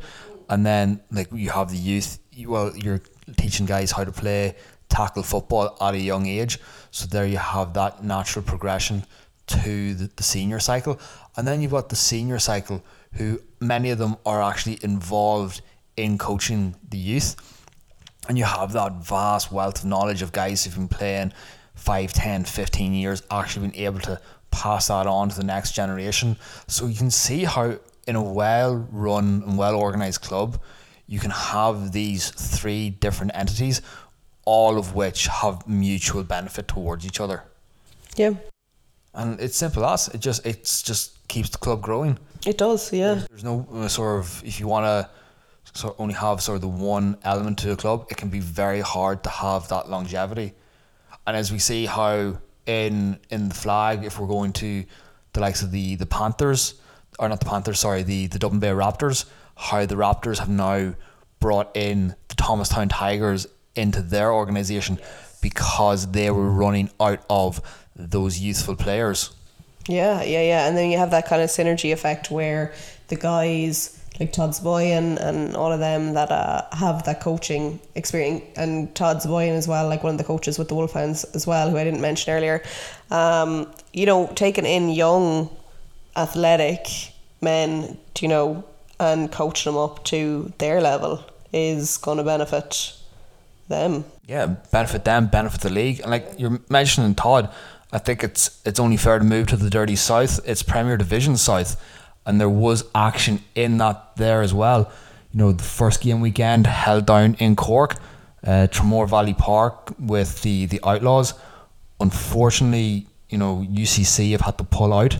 and then like you have the youth. Well, you're teaching guys how to play tackle football at a young age. So there you have that natural progression to the, the senior cycle, and then you've got the senior cycle, who many of them are actually involved in coaching the youth, and you have that vast wealth of knowledge of guys who've been playing 5, 10, 15 years, actually been able to pass that on to the next generation. So you can see how in a well run and well organized club, you can have these three different entities, all of which have mutual benefit towards each other. Yeah. And it's simple as it just it's just keeps the club growing. It does, yeah. There's no uh, sort of if you want to sort of only have sort of the one element to the club, it can be very hard to have that longevity. And as we see how in in the flag, if we're going to the likes of the the Panthers, or not the Panthers, sorry, the, the Dublin Bay Raptors, how the Raptors have now brought in the Thomastown Tigers into their organisation because they were running out of those youthful players. Yeah, yeah, yeah. And then you have that kind of synergy effect where the guys like Todd Zboyan and all of them that uh, have that coaching experience, and Todd Zboyan as well, like one of the coaches with the Wolfhounds as well, who I didn't mention earlier. Um, you know, taking in young athletic men, you know, and coaching them up to their level is going to benefit them. Yeah, benefit them, benefit the league. And like you're mentioning Todd, I think it's it's only fair to move to the dirty south. It's Premier Division South, and there was action in that there as well. You know, the first game weekend held down in Cork, uh, Tramore Valley Park with the the Outlaws. Unfortunately, you know UCC have had to pull out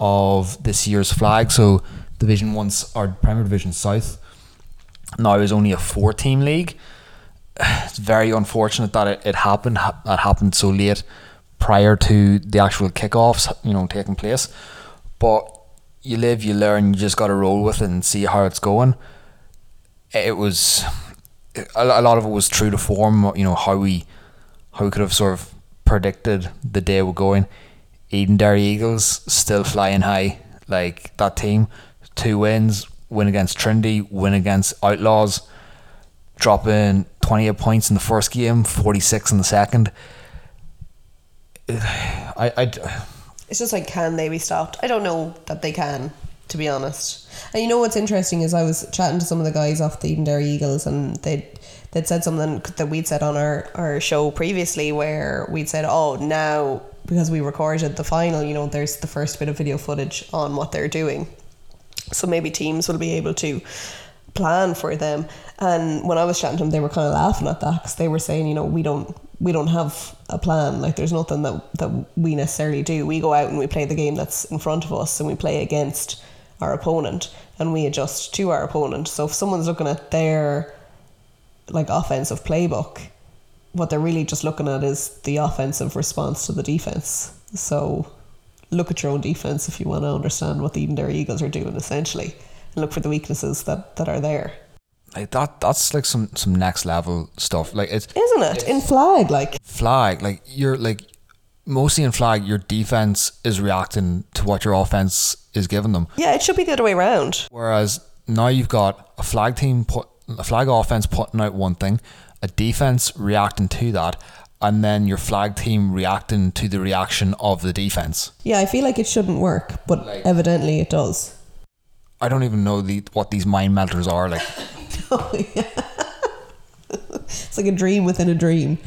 of this year's flag. So Division One or Premier Division South now is only a four team league. It's very unfortunate that it, it happened that happened so late prior to the actual kickoffs, you know, taking place. But you live, you learn. You just got to roll with it and see how it's going. It was a lot of it was true to form. You know how we how we could have sort of predicted the day we're going. Edenderry Eagles still flying high. Like that team, two wins, win against Trinity, win against Outlaws, dropping 28 points in the first game, 46 in the second. I, I, it's just like, can they be stopped? I don't know that they can, to be honest. And you know what's interesting is I was chatting to some of the guys off the Edenderry Eagles, and they they'd said something that we'd said on our, our show previously, where we'd said, "Oh, now because we recorded the final, you know, there's the first bit of video footage on what they're doing. So maybe teams will be able to plan for them. And when I was chatting to them, they were kind of laughing at that because they were saying, you know, we don't we don't have a plan. Like there's nothing that that we necessarily do. We go out and we play the game that's in front of us, and we play against our opponent, and we adjust to our opponent. So if someone's looking at their like offensive playbook, what they're really just looking at is the offensive response to the defense. So look at your own defense if you want to understand what the Edenderry Eagles are doing essentially look for the weaknesses that, that are there. Like that that's like some some next level stuff. Like it's Isn't it? In flag, like flag, like you're like mostly in flag, your defense is reacting to what your offense is giving them. Yeah, it should be the other way around. Whereas now you've got a flag team put a flag offense putting out one thing, a defense reacting to that, and then your flag team reacting to the reaction of the defense. Yeah, I feel like it shouldn't work, but Like- evidently it does. I don't even know the what these mind melters are like. It's like a dream within a dream.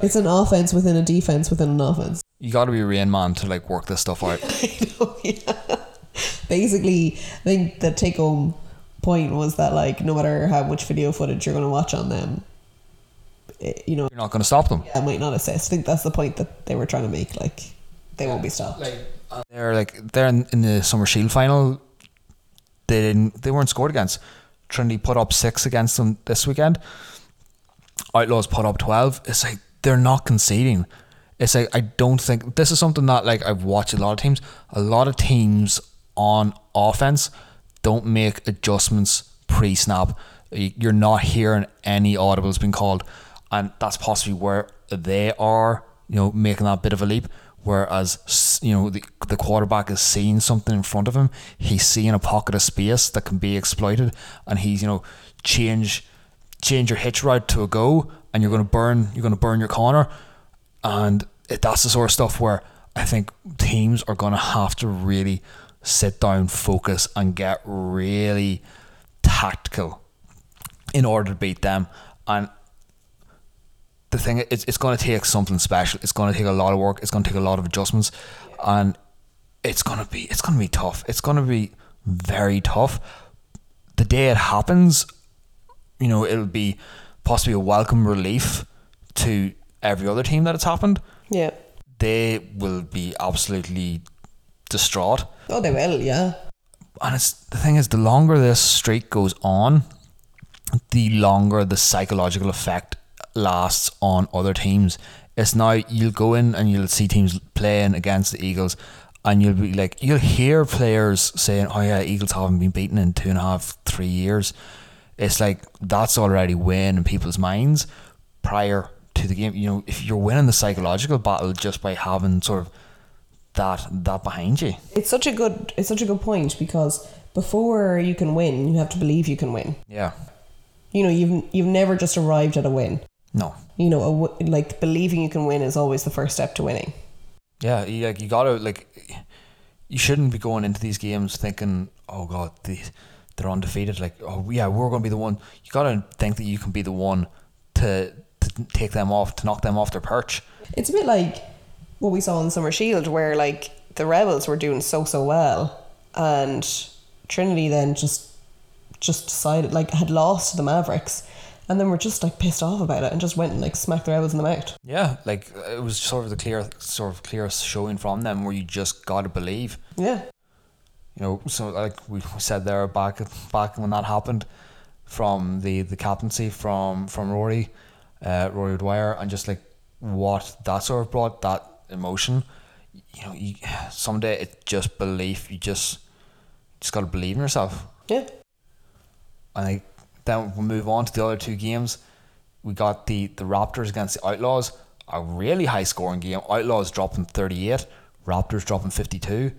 It's an offense within a defense within an offense. You got to be a Rain Man to like work this stuff out. Basically, I think the take home point was that like no matter how much video footage you're going to watch on them, it, you know, You're not going to stop them. it might not assist. I think that's the point that they were trying to make. Like they won't be stopped. Like uh, They're like they're in, in the Summer Shield final. They didn't. They weren't scored against. Trinity put up six against them this weekend. Outlaws put up twelve. It's like they're not conceding. It's like I don't think this is something that like I've watched a lot of teams. A lot of teams on offense don't make adjustments pre-snap. You're not hearing any audibles being called, and that's possibly where they are. You know, making that bit of a leap. Whereas you know the the quarterback is seeing something in front of him, he's seeing a pocket of space that can be exploited, and he's you know change change your hitch route to a go, and you're going to burn you're going to burn your corner, and it, that's the sort of stuff where I think teams are going to have to really sit down, focus, and get really tactical in order to beat them. And the thing is, it's going to take something special. It's going to take a lot of work. It's going to take a lot of adjustments, and it's going to be it's going to be tough. It's going to be very tough. The day it happens, you know, it'll be possibly a welcome relief to every other team that it's happened. Yeah. They will be absolutely distraught. Oh, they will. Yeah. And it's the thing is, the longer this streak goes on, the longer the psychological effect lasts on other teams. It's now you'll go in and you'll see teams playing against the Eagles, and you'll be like, you'll hear players saying, "Oh yeah, Eagles haven't been beaten in two and a half, three years." It's like that's already weighing in people's minds prior to the game. You know, if you're winning the psychological battle just by having sort of that that behind you. It's such a good. It's such a good point because before you can win, you have to believe you can win. Yeah. You know, you've you've never just arrived at a win. No. You know, w- like believing you can win is always the first step to winning. Yeah, you, like you gotta like, you shouldn't be going into these games thinking, "Oh God, they, they're undefeated." Like, "Oh yeah, we're going to be the one." You gotta think that you can be the one to to take them off, to knock them off their perch. It's a bit like what we saw in Summer Shield, where like the rebels were doing so so well, and Trinity then just just decided like had lost to the Mavericks, and then we were just like pissed off about it and just went and like smacked the rebels in the mouth. Yeah, like it was sort of the clear, sort of clear showing from them where you just gotta believe. Yeah, You know, so like we said there back back when that happened, from the the captaincy from from Rory, uh, Rory Dwyer, and just like what that sort of brought that emotion. You know, you someday it's just belief. You just just gotta believe in yourself. yeah, And like, then we move on to the other two games. We got the the Raptors against the Outlaws, a really high scoring game. Outlaws dropping thirty eight, Raptors dropping fifty two.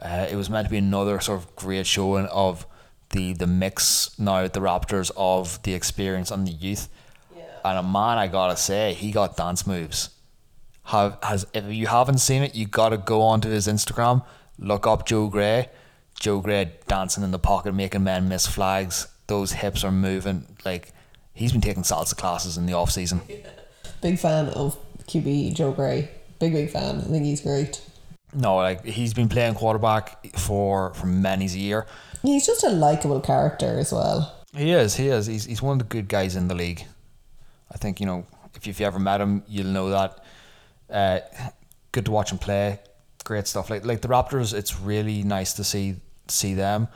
Uh, it was meant to be another sort of great showing of the the mix now the Raptors of the experience and the youth. Yeah. And a man, I gotta say, he got dance moves. Have has if you haven't seen it, you gotta go onto his Instagram, look up Joe Gray. Joe Gray dancing in the pocket, making men miss flags. Those hips are moving like he's been taking salsa classes in the off season. big fan of QB Joe Gray. Big big fan. I think he's great. No, like he's been playing quarterback for for many a year. He's just a likable character as well. He is. He is. He's he's one of the good guys in the league. I think you know if you, if you ever met him, you'll know that. Uh, good to watch him play. Great stuff. Like like the Raptors, it's really nice to see see them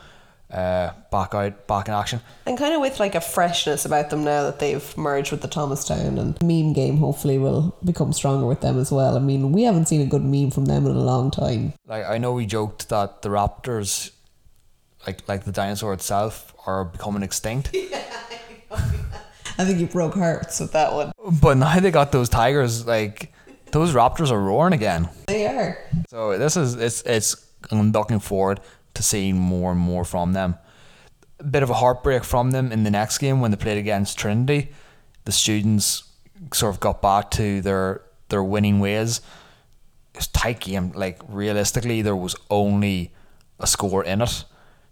uh, back out, back in action. And kind of with like a freshness about them now that they've merged with the Thomastown and meme game hopefully will become stronger with them as well. I mean, we haven't seen a good meme from them in a long time. Like I know we joked that the Raptors, like like the dinosaur itself, are becoming extinct. I think you broke hearts with that one. But now they got those tigers, like those raptors are roaring again. They are. So this is it's it's I'm looking forward to seeing more and more from them. A bit of a heartbreak from them in the next game when they played against Trinity. The students sort of got back to their their winning ways. It was tight game. Like realistically, there was only a score in it.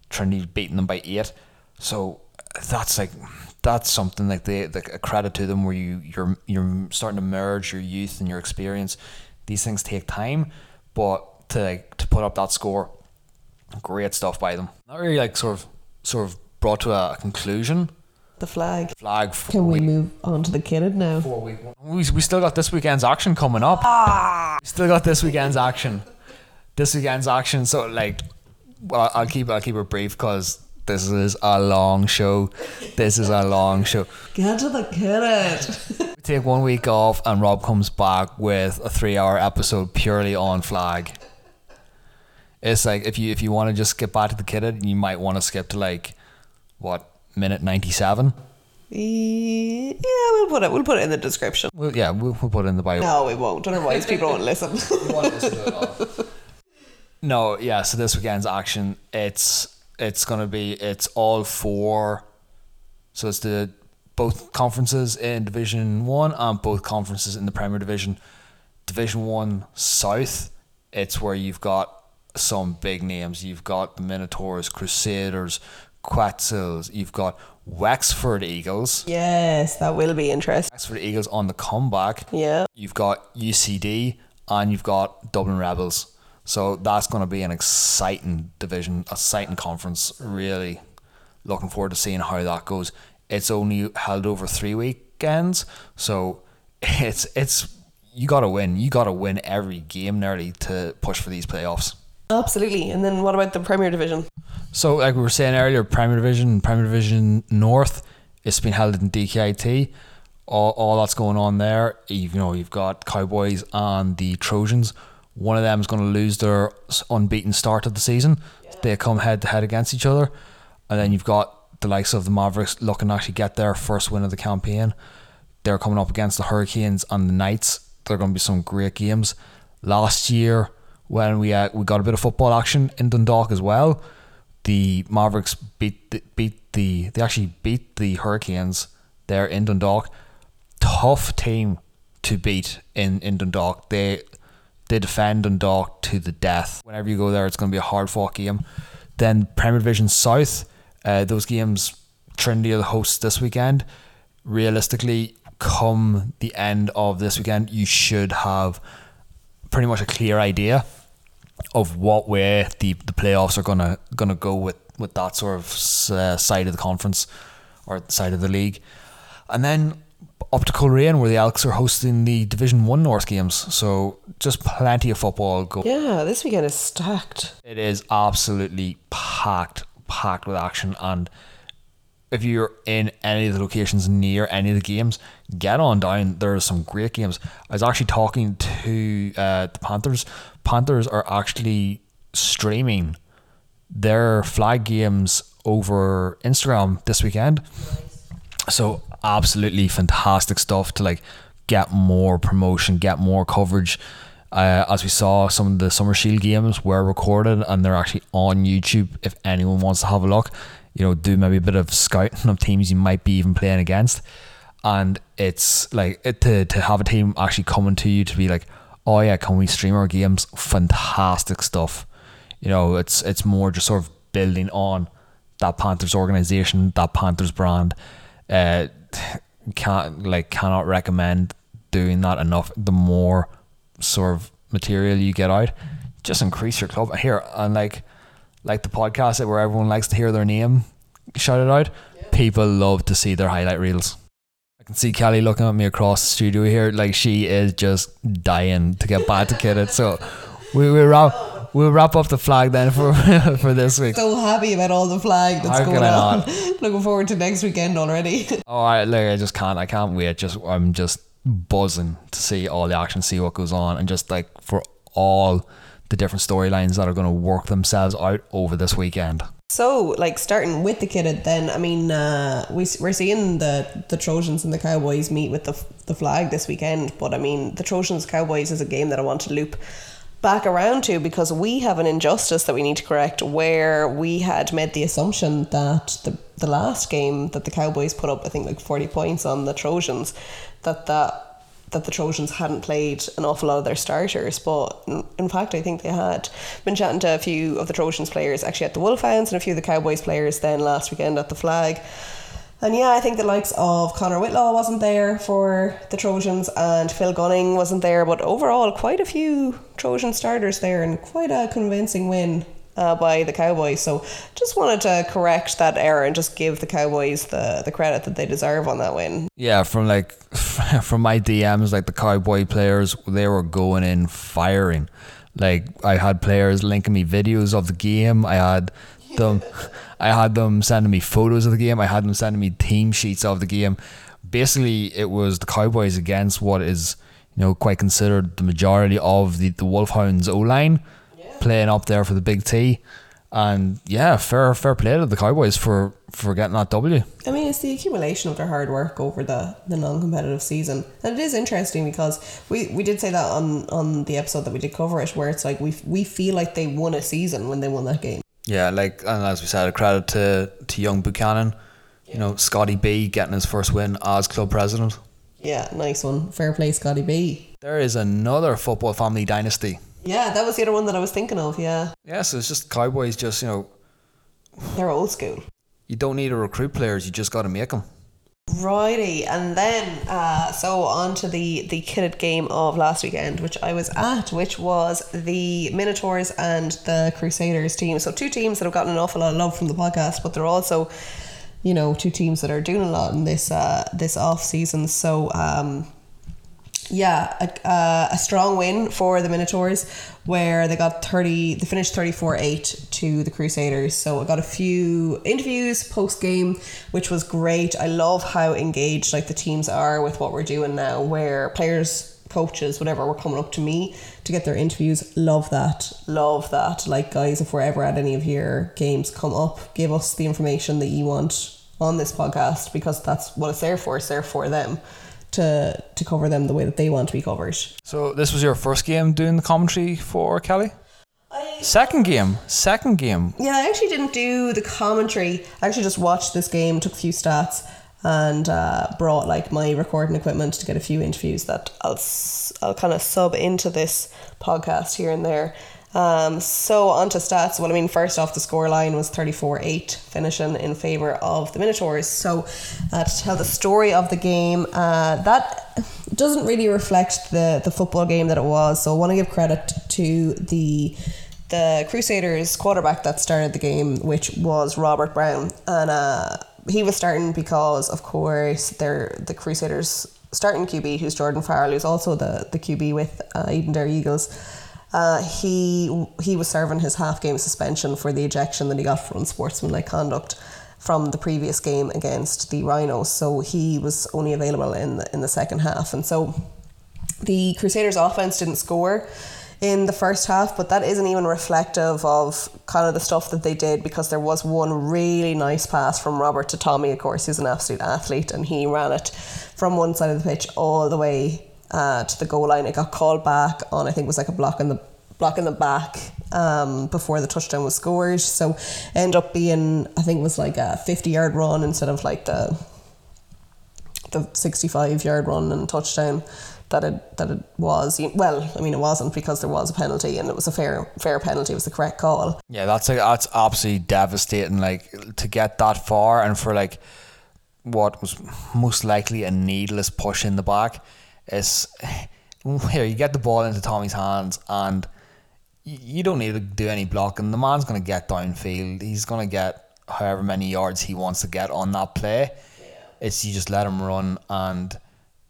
Trinity beating them by eight. So that's like that's something like they like a credit to them where you you're you're starting to merge your youth and your experience. These things take time, but to like, to put up that score, great stuff by them. Not really like sort of sort of brought to a conclusion. The flag. Flag. Can we move on to the kitted now? Four week one. We, we still got this weekend's action coming up. Ah! We still got this weekend's action. This weekend's action. So like, well, I'll keep I'll keep it brief because this is a long show. This is a long show. Get to the. We take one week off and Rob comes back with a three hour episode purely on flag. It's like if you if you want to just skip back to the kitted, you might want to skip to like what minute ninety seven. yeah, we'll put it. We'll put it in the description. Well, yeah, we'll, we'll put it in the bio. No, we won't. Otherwise, people won't listen. No, yeah. So this weekend's action, it's it's gonna be it's all four. So it's the both conferences in Division One and both conferences in the Premier Division. Division One South, it's where you've got some big names. You've got the Minotaurs, Crusaders, Quetzals. You've got Wexford Eagles. yes, that will be interesting. Wexford Eagles on the comeback. Yeah. You've got UCD and you've got Dublin Rebels. So that's going to be an exciting division, a exciting conference. Really looking forward to seeing how that goes. It's only held over three weekends, so it's it's you got to win. You got to win every game nearly to push for these playoffs. Absolutely. And then what about the Premier Division? So, like we were saying earlier, Premier Division, Premier Division North, it's been held in DKIT. All, all that's going on there. You know, you've got Cowboys and the Trojans. One of them is going to lose their unbeaten start of the season. They come head to head against each other, and then you've got the likes of the Mavericks looking to actually get their first win of the campaign. They're coming up against the Hurricanes and the Knights. They're going to be some great games. Last year, when we uh, we got a bit of football action in Dundalk as well, the Mavericks beat the, beat the they actually beat the Hurricanes there in Dundalk. Tough team to beat in in Dundalk. They they defend Dundalk to the death. Whenever you go there, it's going to be a hard fought game. Then Premier Division South, uh, those games Trinity are the hosts this weekend. Realistically, come the end of this weekend, you should have pretty much a clear idea of what way the, the playoffs are gonna gonna go with, with that sort of uh, side of the conference or side of the league, and then up to Coleraine where the Elks are hosting the Division One North games. So just plenty of football go. Yeah, this weekend is stacked. It is absolutely packed, packed with action. And if you're in any of the locations near any of the games, get on down. There are some great games. I was actually talking to uh, the Panthers. Panthers are actually streaming their flag games over Instagram this weekend. So absolutely fantastic stuff to like get more promotion, get more coverage. Uh, as we saw, some of the Summer Shield games were recorded and they're actually on YouTube. If anyone wants to have a look, you know, do maybe a bit of scouting of teams you might be even playing against. And it's like it, to to have a team actually coming to you to be like, oh yeah, can we stream our games? Fantastic stuff. You know, it's it's more just sort of building on that Panthers organization, that Panthers brand. Uh, can't like cannot recommend doing that enough. The more sort of material you get out, just increase your club here and like like the podcast where everyone likes to hear their name shouted out. People love to see their highlight reels. I can see Kelly looking at me across the studio here, like she is just dying to get back to Kitted. So we we wrap we'll wrap up the flag then for for this week. So happy about all the flag that's How going on. Looking forward to next weekend already. Oh, I like I just can't. I can't wait. Just I'm just buzzing to see all the action, see what goes on, and just like for all the different storylines that are going to work themselves out over this weekend. So, like starting with the kitted, then I mean, uh, we we're seeing the the Trojans and the Cowboys meet with the the flag this weekend. But I mean, the Trojans Cowboys is a game that I want to loop back around to because we have an injustice that we need to correct. Where we had made the assumption that the the last game that the Cowboys put up, I think like forty points on the Trojans, that that that the Trojans hadn't played an awful lot of their starters, but in- fact, I think they had. Been chatting to a few of the Trojans players actually at the Wolfhounds and a few of the Cowboys players then last weekend at the Flag. And yeah, I think the likes of Connor Whitlaw wasn't there for the Trojans and Phil Gunning wasn't there, but overall, quite a few Trojan starters there and quite a convincing win uh, by the Cowboys. So just wanted to correct that error and just give the Cowboys the, the credit that they deserve on that win. Yeah, from like from my DMs, like the cowboy players, they were going in firing. Like I had players linking me videos of the game. I had them, I had them sending me photos of the game. I had them sending me team sheets of the game. Basically, it was the Cowboys against what is you know quite considered the majority of the the Wolfhounds O line playing up there for the big T. And yeah, fair fair play to the Cowboys for for getting that W. I mean, it's the accumulation of their hard work over the, the non competitive season. And it is interesting because we, we did say that on, on the episode that we did cover it, where it's like we, we feel like they won a season when they won that game. Yeah, like and as we said, a credit to to young Buchanan. You know, Scotty B getting his first win as club president. Yeah, nice one. Fair play, Scotty B. There is another football family dynasty. Yeah, that was the other one that I was thinking of. Yeah, Yeah, so it's just Cowboys. Just you know, they're old school. you don't need to recruit players. You just got to make them. Righty, and then uh, so on to the the kitted game of last weekend, which I was at, which was the Minotaurs and the Crusaders team. So two teams that have gotten an awful lot of love from the podcast, but they're also, you know, two teams that are doing a lot in this uh, this off season. So um, yeah, a, uh, a strong win for the Minotaurs where they got 30, they finished 34 8 to the Crusaders. So I got a few interviews post game, which was great. I love how engaged like the teams are with what we're doing now, where players, coaches, whatever, were coming up to me to get their interviews. Love that. Love that. Like, guys, if we're ever at any of your games, come up, give us the information that you want on this podcast because that's what it's there for. It's there for them to to cover them the way that they want to be covered. So this was your first game doing the commentary for Kelly. I, Second game, second game. yeah, I actually didn't do the commentary. I actually just watched this game, took a few stats, and uh, brought like my recording equipment to get a few interviews that I'll I'll kind of sub into this podcast here and there. Um, so on to stats. Well, I mean, first off, the score line was 34-8, finishing in favour of the Minotaurs. So uh, to tell the story of the game, uh, that doesn't really reflect the, the football game that it was. So I want to give credit to the the Crusaders quarterback that started the game, which was Robert Brown. And uh, he was starting because, of course, they're the Crusaders starting QB, who's Jordan Farrell, who's also the, the QB with uh, Edenderry Eagles. Uh, he he was serving his half game suspension for the ejection that he got for unsportsmanlike conduct from the previous game against the Rhinos. So he was only available in the, in the second half, and so the Crusaders' offense didn't score in the first half, but that isn't even reflective of kind of the stuff that they did because there was one really nice pass from Robert to Tommy, of course, who's an absolute athlete, and he ran it from one side of the pitch all the way uh, to the goal line. It got called back on, I think it was like a block in the block in the back um, before the touchdown was scored. So end up being, I think it was like a 50 yard run instead of like the the 65 yard run and touchdown that it that it was well I mean it wasn't because there was a penalty and it was a fair fair penalty it was the correct call Yeah, that's that's absolutely devastating. Like to get that far and for like what was most likely a needless push in the back is here you get the ball into Tommy's hands and you don't need to do any blocking. The man's going to get downfield. He's going to get however many yards he wants to get on that play. It's you just let him run and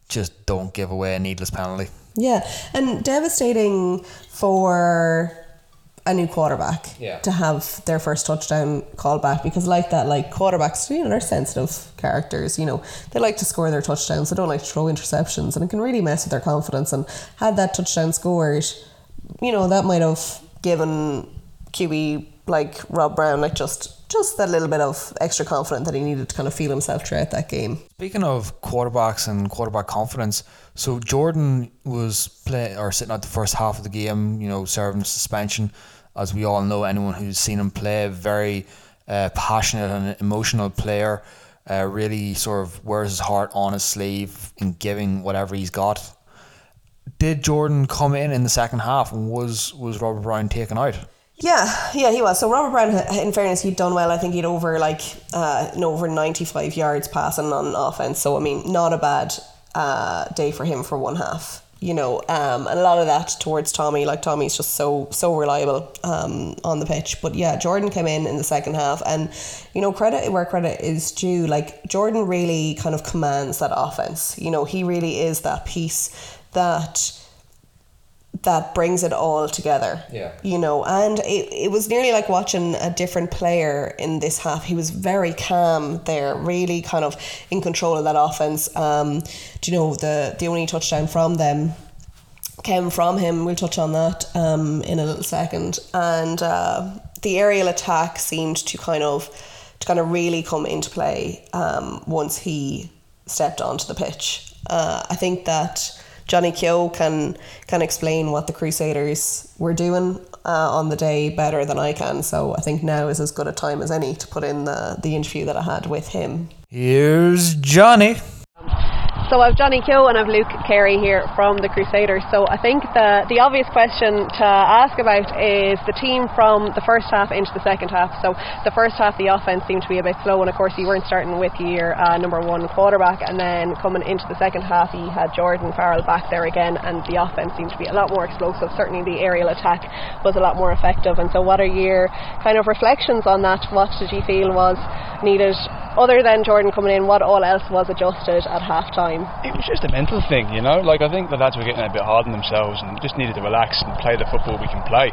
just don't give away a needless penalty. Yeah, and devastating for a new quarterback Yeah. to have their first touchdown called back because like that like quarterbacks you know they're sensitive characters you know they like to score their touchdowns they don't like to throw interceptions and it can really mess with their confidence and had that touchdown scored you know that might have given QB like Rob Brown like just just that little bit of extra confidence that he needed to kind of feel himself throughout that game Speaking of quarterbacks and quarterback confidence, so Jordan was play or sitting out the first half of the game, you know, serving suspension. As we all know, anyone who's seen him play, very uh, passionate and emotional player, uh, really sort of wears his heart on his sleeve in giving whatever he's got. Did Jordan come in in the second half and was was Robert Brown taken out? Yeah, yeah, he was. So Robert Brown, in fairness, he'd done well. I think he'd over like uh, over ninety five yards passing on offense. So I mean, not a bad uh, day for him for one half. You know, um, and a lot of that towards Tommy. Like Tommy's just so so reliable um, on the pitch. But yeah, Jordan came in in the second half, and you know, credit where credit is due. Like Jordan really kind of commands that offense. You know, he really is that piece that that brings it all together. Yeah. You know, and it, it was nearly like watching a different player in this half. He was very calm there, really kind of in control of that offense. Um, do you know the the only touchdown from them came from him. We'll touch on that um, in a little second. And uh, the aerial attack seemed to kind of to kind of really come into play um, once he stepped onto the pitch. Uh, I think that Jonny Keogh can can explain what the Crusaders were doing uh, on the day better than I can. So I think now is as good a time as any to put in the the interview that I had with him. Here's Jonny. So I've Jonny Keogh and I've Luke Carey here from the Crusaders. So I think the the obvious question to ask about is the team from the first half into the second half. So the first half the offense seemed to be a bit slow, and of course you weren't starting with your uh, number one quarterback, and then coming into the second half you had Jordan Farrell back there again, and the offense seemed to be a lot more explosive. Certainly the aerial attack was a lot more effective. And so what are your kind of reflections on that? What did you feel was needed? Other than Jordan coming in, what all else was adjusted at half time? it was just a mental thing, you know. Like I think the lads were getting a bit hard on themselves and just needed to relax and play the football we can play.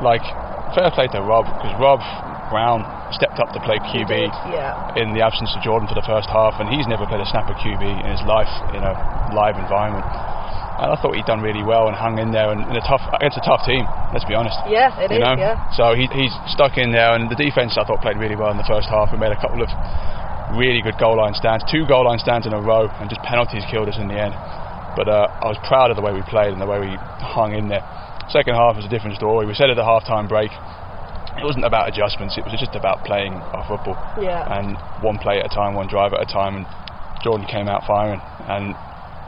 Like fair play to Rob because Rob Brown stepped up to play QB Yeah. in the absence of Jordan for the first half, and he's never played a snap of QB in his life in a live environment. And I thought he'd done really well and hung in there and in a tough against a tough team. Let's be honest. Yeah, it you is, know? yeah. So he, he's stuck in there, and the defense I thought played really well in the first half. We made a couple of really good goal line stands, two goal line stands in a row, and just penalties killed us in the end. But uh, I was proud of the way we played and the way we hung in there. Second half was a different story. We said at the half time break, wasn't about adjustments. It was just about playing our football. Yeah. And one play at a time, one drive at a time. And Jordan came out firing. And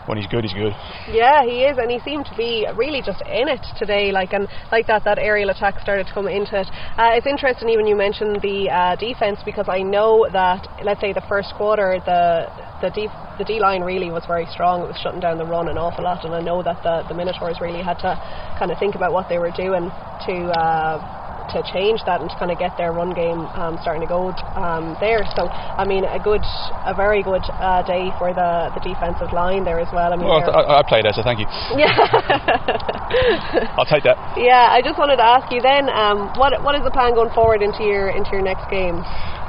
when he's good, he's good. Yeah, he is, and he seemed to be really just in it today. Like and like that, that aerial attack started to come into it. Uh, it's interesting, even you mentioned the uh, defense because I know that let's say the first quarter, the the D the D line really was very strong. It was shutting down the run an awful lot, and I know that the the Minotaurs really had to kind of think about what they were doing to. Uh, to change that and to kind of get their run game um, starting to go um, there. So I mean, a good, a very good uh, day for the, the defensive line there as well. I mean, Well, I, I played there, so thank you. yeah. I'll take that. Yeah, I just wanted to ask you then, um, what what is the plan going forward into your into your next game?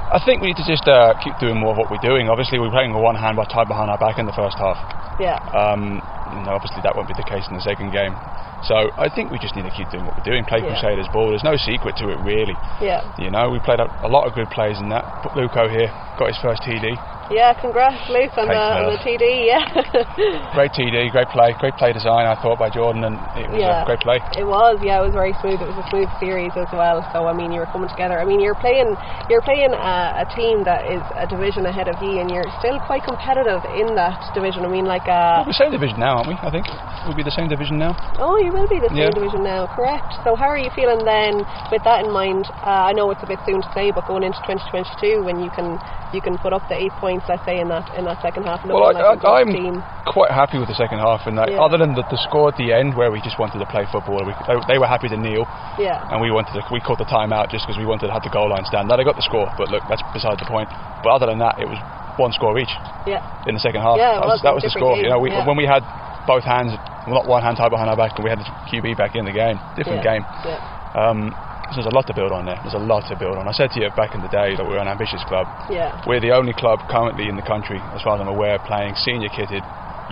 I think we need to just uh, keep doing more of what we're doing. Obviously, we're playing with one hand by tied behind our back in the first half. Yeah. Um, you know, obviously, that won't be the case in the second game. So I think we just need to keep doing what we're doing. Play Yeah. Crusaders ball. There's no secret to it, really. Yeah. You know, we played a, a lot of good plays in that. Put Luco here, got his first TD. Yeah, congrats, Luke, on the, on the TD. Yeah. Great TD, great play, great play design. I thought by Jordan, and it was Yeah. a great play. It was, yeah, it was very smooth. It was a smooth series as well. So I mean, you were coming together. I mean, you're playing, you're playing a, a team that is a division ahead of you, and you're still quite competitive in that division. I mean, like, uh, We're the same division now, aren't we? I think we'll be the same division now. oh, you will be the same Yeah. division now, correct? So how are you feeling then with that in mind? Uh, I know it's a bit soon to say, but going into 2022, when you can you can put up the eight points points, let's say, in that in that second half. Well, looking I, like a good I, I'm team. quite happy with the second half, and that Yeah. other than the, the score at the end where we just wanted to play football, we, they, they were happy to kneel, Yeah. and we wanted to. We caught the time out just because we wanted to have the goal line stand. Now they got the score, but look, that's beside the point. But other than that, it was one score each Yeah. in the second half. Yeah, that was was, that was the score. You know, we, yeah. when we had both hands, well, not one hand tied behind our back, and we had the QB back in the game, different game. Yeah. Um, so there's a lot to build on there. There's a lot to build on. I said to you back in the day that we're an ambitious club. Yeah. We're the only club currently in the country, as far as I'm aware, playing senior kitted,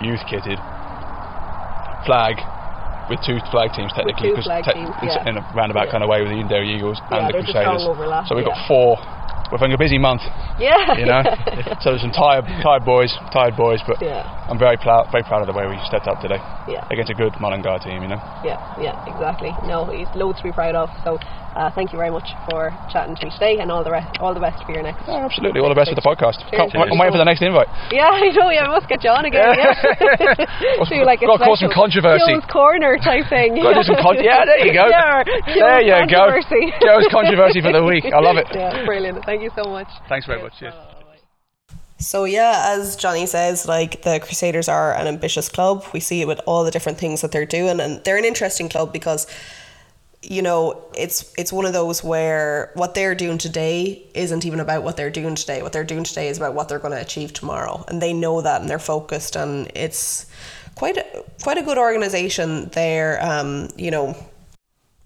youth kitted, flag, with two flag teams technically, teams, in, yeah. in a roundabout Yeah. kind of way with the Edenderry Eagles Yeah, and the there's a strong Crusaders. so we've yeah. got four. We're having a busy month, Yeah. you know. so there's some tired, tired boys, tired boys, but Yeah. I'm very proud, very proud of the way we stepped up today Yeah. against a good Mullingar team, you know. Yeah, yeah, exactly. No, he's loads to be proud of. So, uh, thank you very much for chatting to me today, and all the rest, all the best for your next. Yeah, absolutely, all the best with the podcast. Cheers. Can't- I'm waiting for the next invite. Yeah, I know. Yeah, we must get you on again. Yeah, do like gotta cause some controversy. Joe's corner type thing. Gotta do some con- yeah, there you go. Yeah, there you go. controversy. Joe's controversy for the week. I love it. Yeah, brilliant. Thank you so much. Thanks very much. Cheers. So yeah, as Jonny says, like the Crusaders are an ambitious club. We see it with all the different things that they're doing, and they're an interesting club because, you know, it's it's one of those where what they're doing today isn't even about what they're doing today. What they're doing today is about what they're going to achieve tomorrow, and they know that, and they're focused, and it's quite a, quite a good organization. There, um, you know,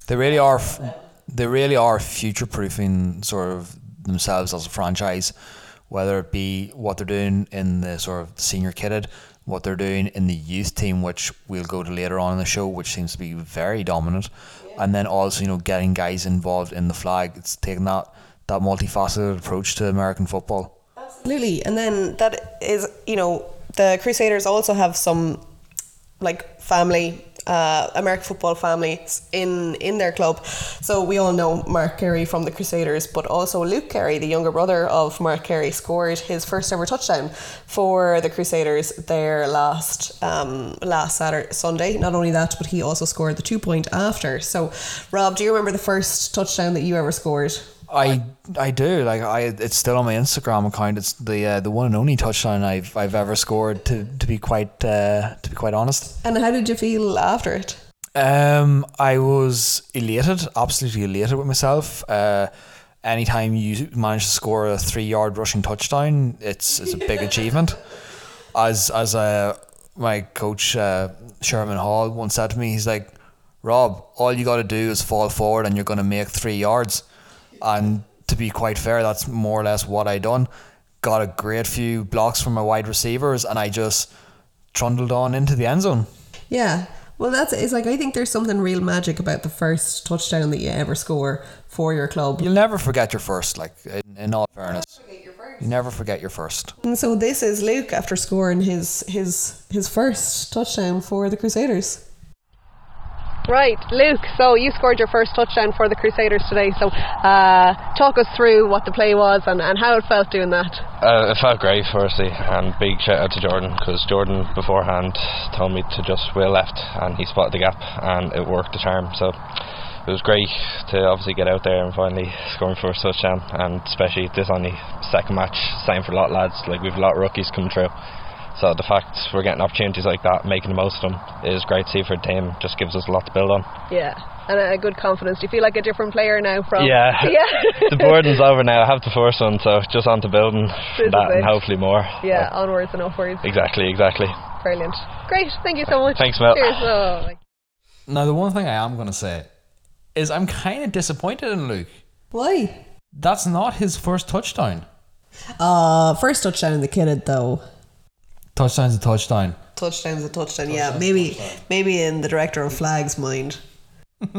They really are. f- They really are future proofing sort of themselves as a franchise, whether it be what they're doing in the sort of senior kitted, what they're doing in the youth team, which we'll go to later on in the show, which seems to be very dominant, and then also you know getting guys involved in the flag. It's taking that that multifaceted approach to American football. Absolutely. And then that is, you know, the Crusaders also have some like family, uh, American football family in in their club. So we all know Mark Carey from the Crusaders, but also Luke Carey, the younger brother of Mark Carey, scored his first ever touchdown for the Crusaders there last um, last Saturday Sunday. Not only that, but he also scored the two point after. So, Rob, do you remember the first touchdown that you ever scored? I I do like I it's still on my Instagram account. It's the uh, the one and only touchdown I've I've ever scored. To to be quite uh, to be quite honest. And how did you feel after it? Um, I was elated, absolutely elated with myself. Uh, anytime you manage to score a three yard rushing touchdown, it's it's a big achievement. As as uh, my coach uh, Sherman Hall once said to me, he's like, Rob, all you got to do is fall forward and you're going to make three yards. And to be quite fair, that's more or less what I done. Got a great few blocks from my wide receivers, and I just trundled on into the end zone. Yeah. Well, that's it's like I think there's something real magic about the first touchdown that you ever score for your club. You'll never forget your first, like in, in all fairness. You never forget your first. And so this is Luke after scoring his his his first touchdown for the Crusaders. Right, Luke. So you scored your first touchdown for the Crusaders today. So uh, talk us through what the play was and, and how it felt doing that. Uh, it felt great, firstly, and big shout out to Jordan because Jordan beforehand told me to just wheel left, and he spotted the gap, and it worked the charm. So it was great to obviously get out there and finally score my first touchdown, and especially this only second match, same for a lot of lads. Like we've a lot of rookies coming through. So the fact we're getting opportunities like that, making the most of them, is great to see for the team. Just gives us a lot to build on. Yeah, and a, a good confidence. Do you feel like a different player now from? Yeah, yeah. the burden's over now. I have the first one, so just on to building This that and hopefully more. yeah, onwards and upwards. Exactly, exactly. Brilliant. Great. Thank you so much. Thanks, Mel. Cheers. Oh, Now, the one thing I am going to say is I'm kind of disappointed in Luke. Why? That's not his first touchdown. Uh first touchdown in the kitted though. Touchdown's a touchdown. Touchdown's a touchdown. yeah, maybe maybe in the director of flags mind.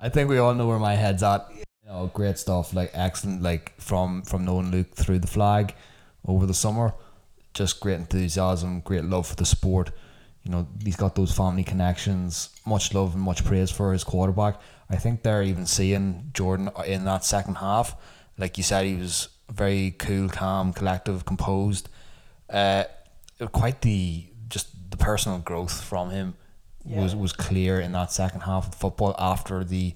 I think we all know where my head's at. You know, great stuff. Like excellent. Like from from knowing Luke through the flag over the summer, just great enthusiasm, great love for the sport. You know, he's got those family connections. Much love and much praise for his quarterback. I think they're even seeing Jordan in that second half. Like you said, he was very cool, calm, collective, composed. Uh, quite the just the personal growth from him was was clear in that second half of football after the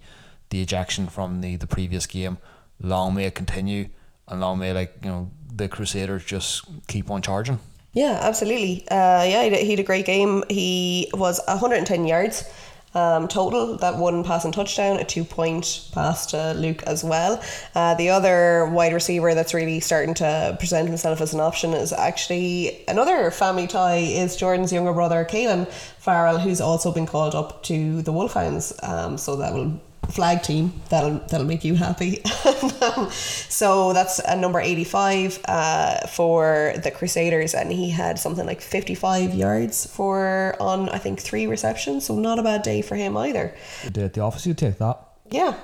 the ejection from the the previous game. Long may it continue, and long may like you know the Crusaders just keep on charging. Yeah, absolutely. Uh, yeah, he had, he had a great game. He was 110 yards um, total. That one pass and touchdown, a two point pass to Luke as well. Uh, the other wide receiver that's really starting to present himself as an option is actually another family tie is Jordan's younger brother, Kaelan Farrell, who's also been called up to the Wolfhounds. Um, so that will flag team that'll that'll make you happy um, so that's a number 85 uh, for the crusaders and he had something like 55 yards for on i think three receptions so not a bad day for him either at the office, you take that. yeah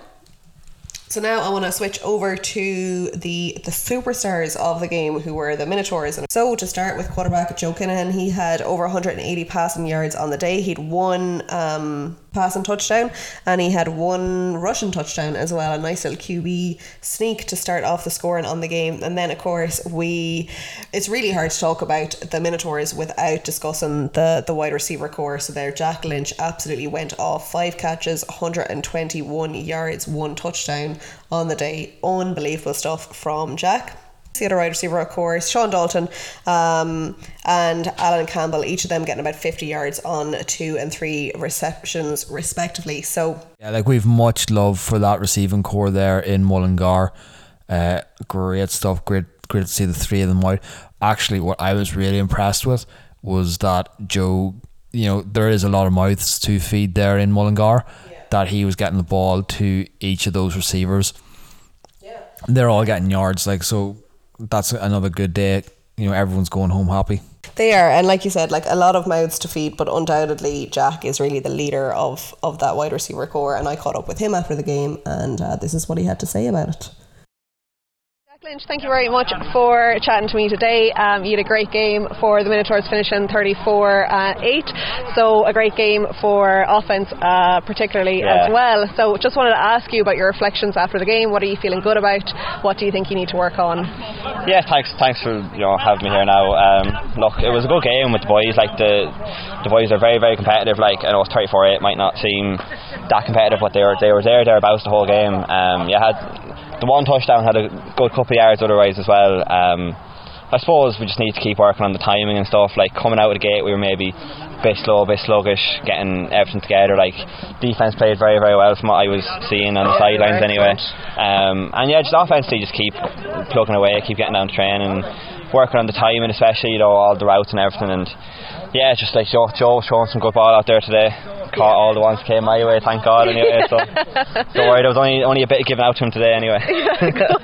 so now I want to switch over to the the superstars of the game, who were the Minotaurs. And so to start with quarterback Joe Kinahan, he had over 180 passing yards on the day. He'd won um, passing touchdown, and he had one rushing touchdown as well. A nice little QB sneak to start off the scoring on the game. And then of course we, it's really hard to talk about the Minotaurs without discussing the the wide receiver corps. So there, Jack Lynch absolutely went off. Five catches, 121 yards, one touchdown on the day. Unbelievable stuff from Jack. The other wide receiver, of course, Sean Dalton um, and Alan Campbell, each of them getting about 50 yards on two and three receptions, respectively. So, Yeah, like we've much love for that receiving corps there in Mullingar. Uh, great stuff. Great, great to see the three of them out. Actually, what I was really impressed with was that Joe. You know, there is a lot of mouths to feed there in Mullingar. yeah. That he was getting the ball to each of those receivers. yeah. They're all getting yards. Like so, that's another good day. You know, everyone's going home happy. They are, and like you said, like a lot of mouths to feed, but undoubtedly Jack is really the leader of of that wide receiver corps. And I caught up with him after the game, and uh, this is what he had to say about it. Lynch, thank you very much for chatting to me today. Um, you had a great game for the Minotaurs finishing 34 uh, 8. So, a great game for offense, uh, particularly Yeah. as well. So, just wanted to ask you about your reflections after the game. What are you feeling good about? What do you think you need to work on? Yeah, thanks, thanks for you know having me here now. Um, look, it was a good game with the boys. Like the the boys are very very competitive. Like I know it's 34-8 might not seem that competitive, but they were they were there thereabouts the whole game. Um, yeah, had the one touchdown had a good couple of yards otherwise as well. Um, I suppose we just need to keep working on the timing and stuff. Like coming out of the gate, we were maybe a bit slow, a bit sluggish, getting everything together. Like defense played very, very well from what I was seeing on the sidelines anyway. Um, and yeah, just offensively, just keep plugging away, keep getting down to training, working on the timing, especially you know all the routes and everything. And yeah, just like Joe, Joe showing some good ball out there today. Caught all the ones that came my way, thank God. Anyway, so don't worry, there was only only a bit given out to him today anyway.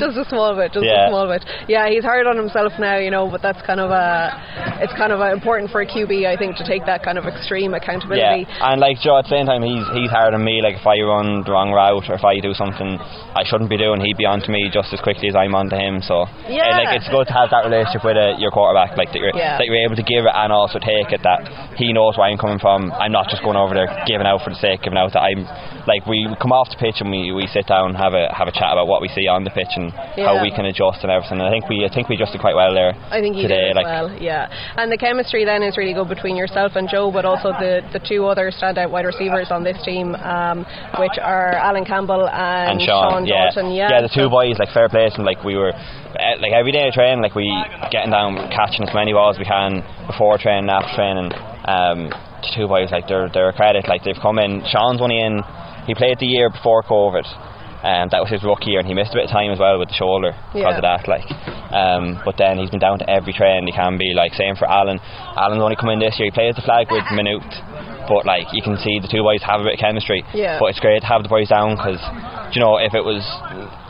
just a small bit, just Yeah. a small bit. Yeah, he's hard on himself now, you know, but that's kind of a, it's kind of uh important for a QB, I think, to take that kind of extreme accountability. Yeah, and like Joe, at the same time, he's he's harder than me. Like if I run the wrong route or if I do something I shouldn't be doing, he'd be on to me just as quickly as I'm on to him. So Yeah. uh, like it's good to have that relationship with uh, your quarterback, like that you're Yeah. that you're able to give it and also take it. That he knows where I'm coming from. I'm not just going over there giving out for the sake of giving out. That I'm like we come off the pitch and we, we sit down have a have a chat about what we see on the pitch and how we can adjust and everything. And I think we I think we adjusted quite well there. I think you today. did like well, yeah. And the chemistry then is really good between yourself and Joe, but also the, the two other standout wide receivers on this team, um, which are Alan Campbell and, and Sean, yeah. Dalton. Yeah, the two boys, like fair play them, like we were, uh, like every day of training, like we getting down, catching as many balls as we can before training, after training. Um, the two boys, like they're they're a credit, like they've come in. Sean's only in, he played the year before COVID. and that was his rookie year, and he missed a bit of time as well with the shoulder because Yeah. of that. Like, um, but then he's been down to every train he can be. Like, same for Alan. Alan's only come in this year. He plays the flag with Minute, but like you can see the two boys have a bit of chemistry. Yeah. But it's great to have the boys down because, you know, if it was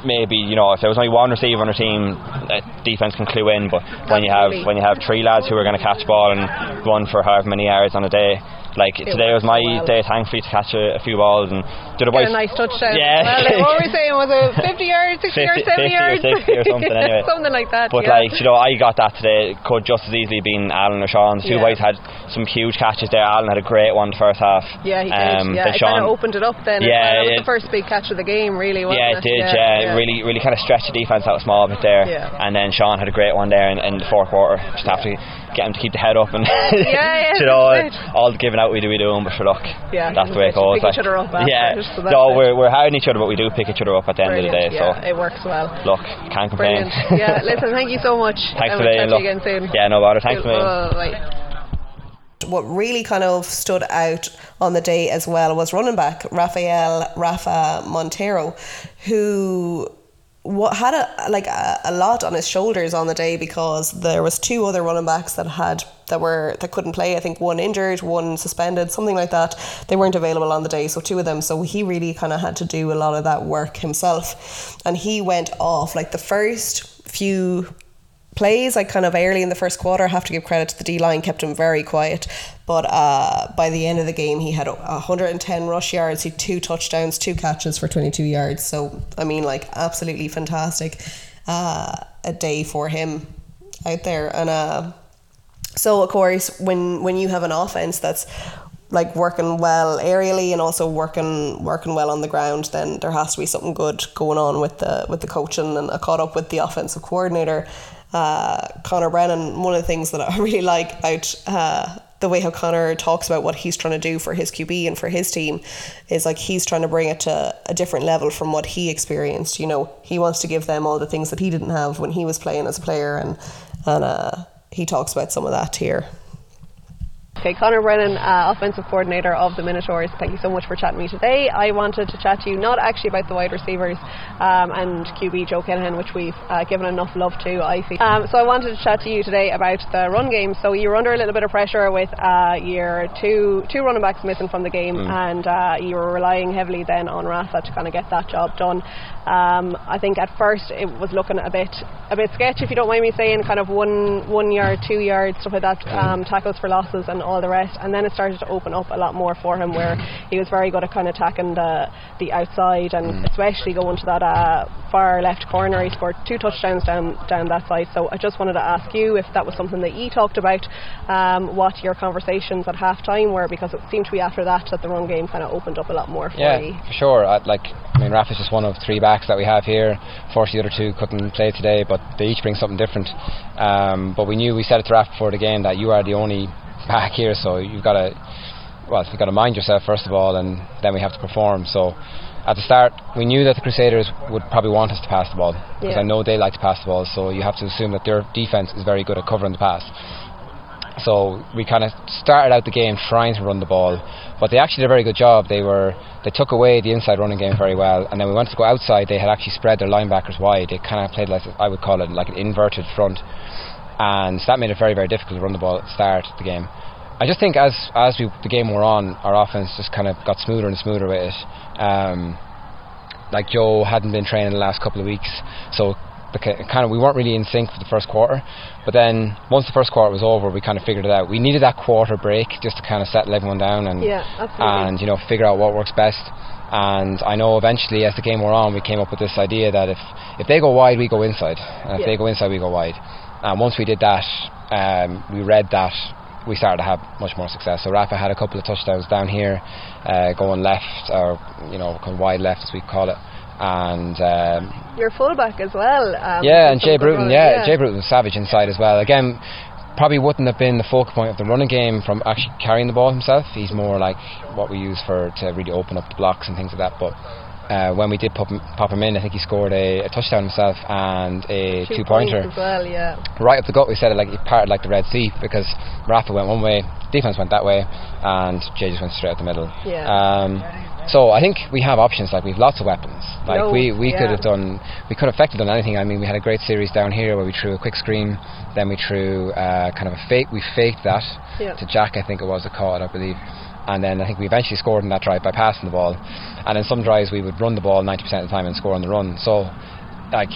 maybe you know if there was only one receiver on a team, uh, defense can clue in. But when you have when you have three lads who are going to catch ball and run for however many yards on a day. Like today was my well. day, thankfully, to catch a, a few balls and did boys a nice touchdown. Yeah. Well, what were we saying? Was it 50 yards, 60 yards, 50 70 50 or yards? 60 or something, anyway. something like that. But yeah. like you know, I got that today. Could just as easily been Alan or Sean. The two Yeah. boys had some huge catches there. Alan had a great one the first half. Yeah, he did. Um, yeah, then it kind Sean- of opened it up then. Yeah, well. That was it- the first big catch of the game, really, wasn't yeah, it did. Yeah, Yeah, yeah. really, really kind of stretched the defense out a small bit there. Yeah. And then Sean had a great one there in, in the fourth quarter. Just have to get him to keep the head up and yeah, you know, all the giving out we do we do, but for luck, Yeah, that's the way it goes. pick each other up yeah, it, so no, we're we're hiding each other, but we do pick each other up at the end of the day. Brilliant. So it works well. look, can't complain. Brilliant. yeah, listen, thank you so much. Thanks for we'll to you again soon. Yeah, no bother. Thanks for the. What really kind of stood out on the day as well was running back Rafael Rafa Montero, who what had a like a, a lot on his shoulders on the day because there was two other running backs that had that were that couldn't play. I think one injured, one suspended, something like that. They weren't available on the day, so two of them. So he really kind of had to do a lot of that work himself, and he went off like the first few plays like kind of early in the first quarter I have to give credit to the D line kept him very quiet. But uh, by the end of the game he had 110 rush yards he had two touchdowns two catches for 22 yards. So I mean like absolutely fantastic uh, a day for him out there. And uh, so of course when when you have an offense that's like working well aerially and also working working well on the ground, then there has to be something good going on with the with the coaching. And I caught up with the offensive coordinator, uh, Conor Brennan. One of the things that I really like about uh, the way how Conor talks about what he's trying to do for his QB and for his team is like he's trying to bring it to a different level from what he experienced. You know, he wants to give them all the things that he didn't have when he was playing as a player, and and uh, he talks about some of that here. Okay, Conor Brennan, uh, offensive coordinator of the Minotaurs. Thank you so much for chatting to me today. I wanted to chat to you not actually about the wide receivers um, and QB Joe Kinahan, which we've uh, given enough love to, I feel. Um, so I wanted to chat to you today about the run game. So you were under a little bit of pressure with uh, your two two running backs missing from the game, and uh, you were relying heavily then on Rafa to kind of get that job done. Um, I think at first it was looking a bit a bit sketchy, if you don't mind me saying, kind of one one yard, two yards, stuff like that, um, tackles for losses and all the rest. And then it started to open up a lot more for him, where he was very good at kind of attacking the the outside and especially going to that uh, far left corner. He scored two touchdowns down down that side. So I just wanted to ask you if that was something that you talked about, um, what your conversations at halftime were, because it seemed to be after that that the run game kind of opened up a lot more for Yeah, you. for sure. I, like, I mean, Rafa's just one of three backs that we have here. Fortunately, the other two couldn't play today, but they each bring something different. Um, but we knew we said it to Rafa before the game that you are the only back here, so you've got to, well, you've got to mind yourself first of all, and then we have to perform. So. At the start, we knew that the Crusaders would probably want us to pass the ball because Yeah. I know they like to pass the ball. So you have to assume that their defense is very good at covering the pass. So we kind of started out the game trying to run the ball, but they actually did a very good job. They were they took away the inside running game very well, and then we wanted to go outside. They had actually spread their linebackers wide. They kind of played like I would call it like an inverted front, and that made it very very difficult to run the ball at the start of the game. I just think as as we, the game wore on, our offense just kind of got smoother and smoother with it. Um, like Joe hadn't been training the last couple of weeks, so kind of we weren't really in sync for the first quarter. But then once the first quarter was over, we kind of figured it out. We needed that quarter break just to kind of settle everyone down and Yeah, and you know figure out what works best. And I know eventually, as the game wore on, we came up with this idea that if if they go wide, we go inside, and if Yeah. they go inside, we go wide. And once we did that, um, we read that. We started to have much more success. So Rafa had a couple of touchdowns down here, uh, going left or you know kind of wide left as we call it, and um, Your fullback as well. Um, yeah, and Jay Bruton, running, yeah, Jay Bruton was savage inside as well. Again, probably wouldn't have been the focal point of the running game from actually carrying the ball himself. He's more like what we use for to really open up the blocks and things like that. But uh, when we did pop him, pop him in, I think he scored a, a touchdown himself and a two, two pointer. well. Yeah. right up the gut. We said it like he parted like the Red Sea because Rafa went one way, defense went that way, and Jay just went straight out the middle. Yeah. Um, so I think we have options. Like we've lots of weapons. Like Loads, we, we could have done. We could have effectively done anything. I mean, we had a great series down here where we threw a quick screen, then we threw uh, kind of a fake. We faked that Yeah. to Jack, I think it was, a caught I believe. And then I think we eventually scored in that drive by passing the ball. And in some drives we would run the ball 90% of the time and score on the run. So, like,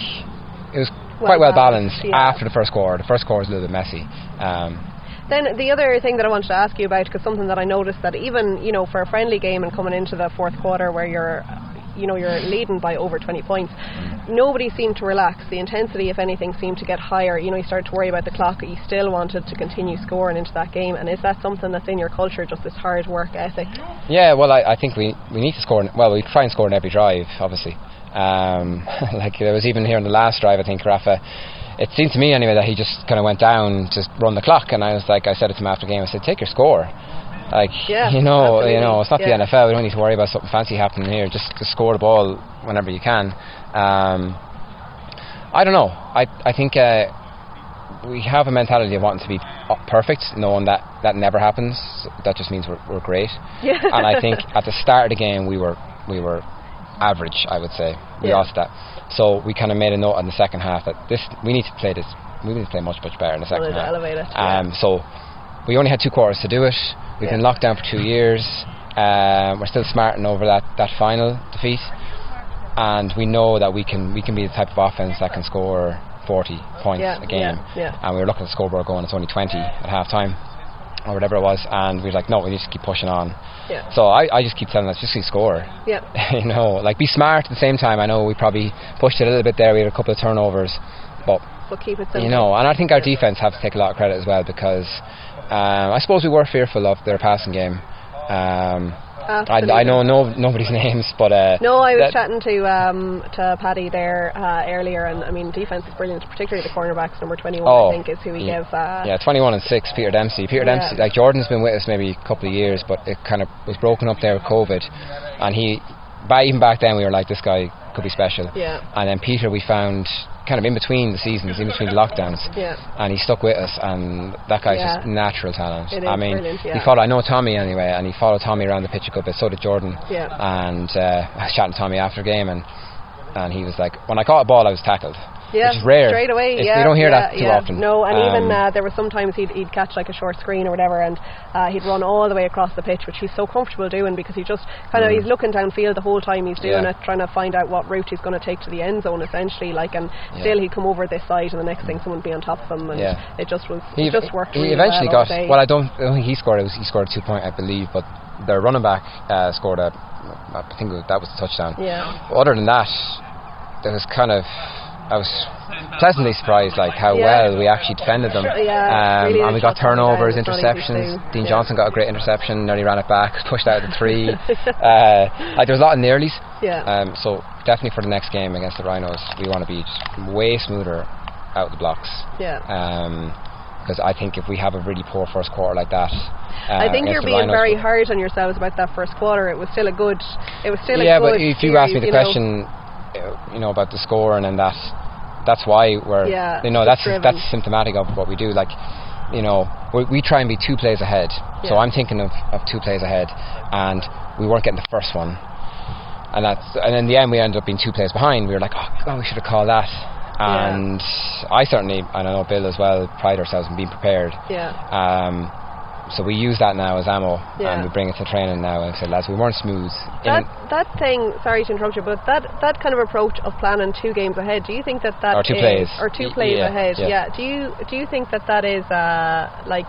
it was quite well balanced, balanced yeah. after the first quarter. The first quarter was a little bit messy. Um, Then the other thing that I wanted to ask you about, because something that I noticed that even you know for a friendly game and coming into the fourth quarter where you're you know you're leading by over 20 points. Nobody seemed to relax. The intensity, if anything, seemed to get higher. You know, you started to worry about the clock. You still wanted to continue scoring into that game. And is that something that's in your culture, just this hard work ethic? Yeah, well, I, I think we, we need to score. in- Well, we try and score in every drive, obviously. Um, like there was even here in the last drive, I think Rafa. It seemed to me anyway that he just kind of went down to run the clock, and I was like, I said it to him after the game. I said, take your score. Like Yeah, you know, you know, it's not Yeah. the NFL. We don't need to worry about something fancy happening here. Just to score the ball whenever you can. Um, I don't know. I I think uh, we have a mentality of wanting to be perfect, knowing that that never happens. That just means we're, we're great. Yeah. And I think at the start of the game we were we were average. I would say we Yeah. lost that. So we kind of made a note in the second half that this we need to play this. We need to play much much better in the second half. elevate it, yeah. Um, so we only had two quarters to do it. We've been locked down for two years. Um, we're still smarting over that, that final defeat, and we know that we can we can be the type of offense that can score 40 points Yeah, a game. yeah, yeah. And we were looking at the scoreboard going, it's only 20 at half time, or whatever it was, and we were like, no, we need to keep pushing on. Yeah. So I, I just keep telling us, just score. Yeah. you know, like be smart at the same time. I know we probably pushed it a little bit there. We had a couple of turnovers, but But keep it simple. you know, and I think our defense have to take a lot of credit as well because um, I suppose we were fearful of their passing game. Um, I, I know no nobody's names, but uh, No, I was chatting to um, to Paddy there uh, earlier, and I mean defense is brilliant, particularly the cornerbacks. Number twenty one, Oh, I think, is who we yeah, give. Uh, yeah, 21 and 6, Peter Dempsey. Peter Yeah. Dempsey, like Jordan's been with us maybe a couple of years, but it kind of was broken up there with COVID. And he, by even back then, we were like, this guy could be special. Yeah. And then Peter, we found kind of in between the seasons, in between the lockdowns. Yeah. And he stuck with us, and that guy's Yeah. just natural talent. It I mean, brilliant, he followed, I know Tommy anyway, and he followed Tommy around the pitch a good bit, so did Jordan. Yeah. And uh, I was chatting to Tommy after the game, and, and he was like, when I caught a ball, I was tackled. Yeah, which is rare. straight away. It's- yeah, you don't hear yeah, that too yeah. often. No, and even Um, uh, there were sometimes he'd, he'd catch like a short screen or whatever, and uh, he'd run all the way across the pitch, which he's so comfortable doing because he just kind of he's looking downfield the whole time he's doing Mm. Yeah. it, trying to find out what route he's going to take to the end zone, essentially. Like, and still he'd come over this side, and the next thing someone would be on top of him, and it just was he it just worked. He really eventually well got. Well, I don't, I don't think he scored. It was, he scored two point, I believe, but their running back uh, scored a. I think that was the touchdown. Yeah. Other than that, there was kind of. I was pleasantly surprised, like how Yeah. well we actually defended them. Yeah, um, really and we got did shut them turnovers, down. It's not easy interceptions. Dean Yeah. Johnson got a great interception, nearly ran it back, pushed out the three. uh, like there was a lot of nearlies. Yeah. Um, so definitely for the next game against the Rhinos, we want to be way smoother out the blocks. Yeah. um, Because I think if we have a really poor first quarter like that, uh, I think you're being Rhinos, very hard on yourselves about that first quarter. It was still a good. It was still yeah, a good. Yeah, but if you series, ask me the you know. question, you know about the scoring and that, that's why we're, Yeah, you know, that's driven. that's symptomatic of what we do. Like, you know, we, we try and be two plays ahead. So I'm thinking of, of two plays ahead, and we weren't getting the first one, and that's and in the end we ended up being two plays behind. We were like, oh God, we should have called that. Yeah. And I certainly, and I know Bill as well, pride ourselves in being prepared. Yeah. Um, so we use that now as ammo, Yeah. and we bring it to training now. And say, lads, we weren't smooth. That that thing. Sorry to interrupt you, but that that kind of approach of planning two games ahead. Do you think that that Or two is- plays. or two plays yeah, ahead? yeah. Do you do you think that that is uh, like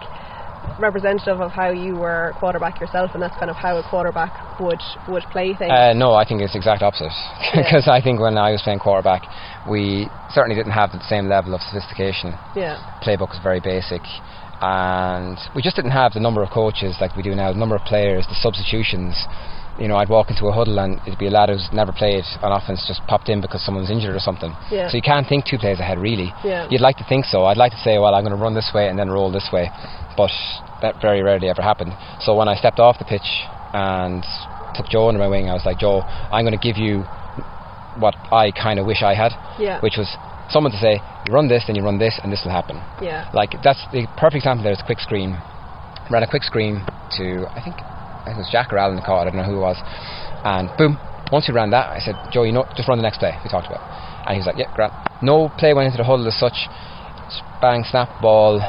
representative of how you were quarterback yourself, and that's kind of how a quarterback would would play things? Uh, no, I think it's the exact opposite. Because I think when I was playing quarterback, we certainly didn't have the same level of sophistication. yeah. Playbook was very basic, and we just didn't have the number of coaches like we do now, the number of players, the substitutions. You know, I'd walk into a huddle and it'd be a lad who's never played on offense just popped in because someone was injured or something. Yeah. So you can't think two plays ahead, really. Yeah. You'd like to think so. I'd like to say, well, I'm going to run this way and then roll this way, but that very rarely ever happened. So when I stepped off the pitch and took Joe under my wing, I was like, Joe, I'm going to give you what I kind of wish I had, Yeah. which was someone to say, you run this, then you run this, and this will happen. Yeah. Like that's the perfect example. There's a quick screen. Ran a quick screen to I think I think it was Jack or Alan caught it. I don't know who it was. And boom. Once we ran that, I said, Joe, you know, just run the next play we talked about. And he was like, Yeah, great. No play went into the huddle as such. Just bang, snap ball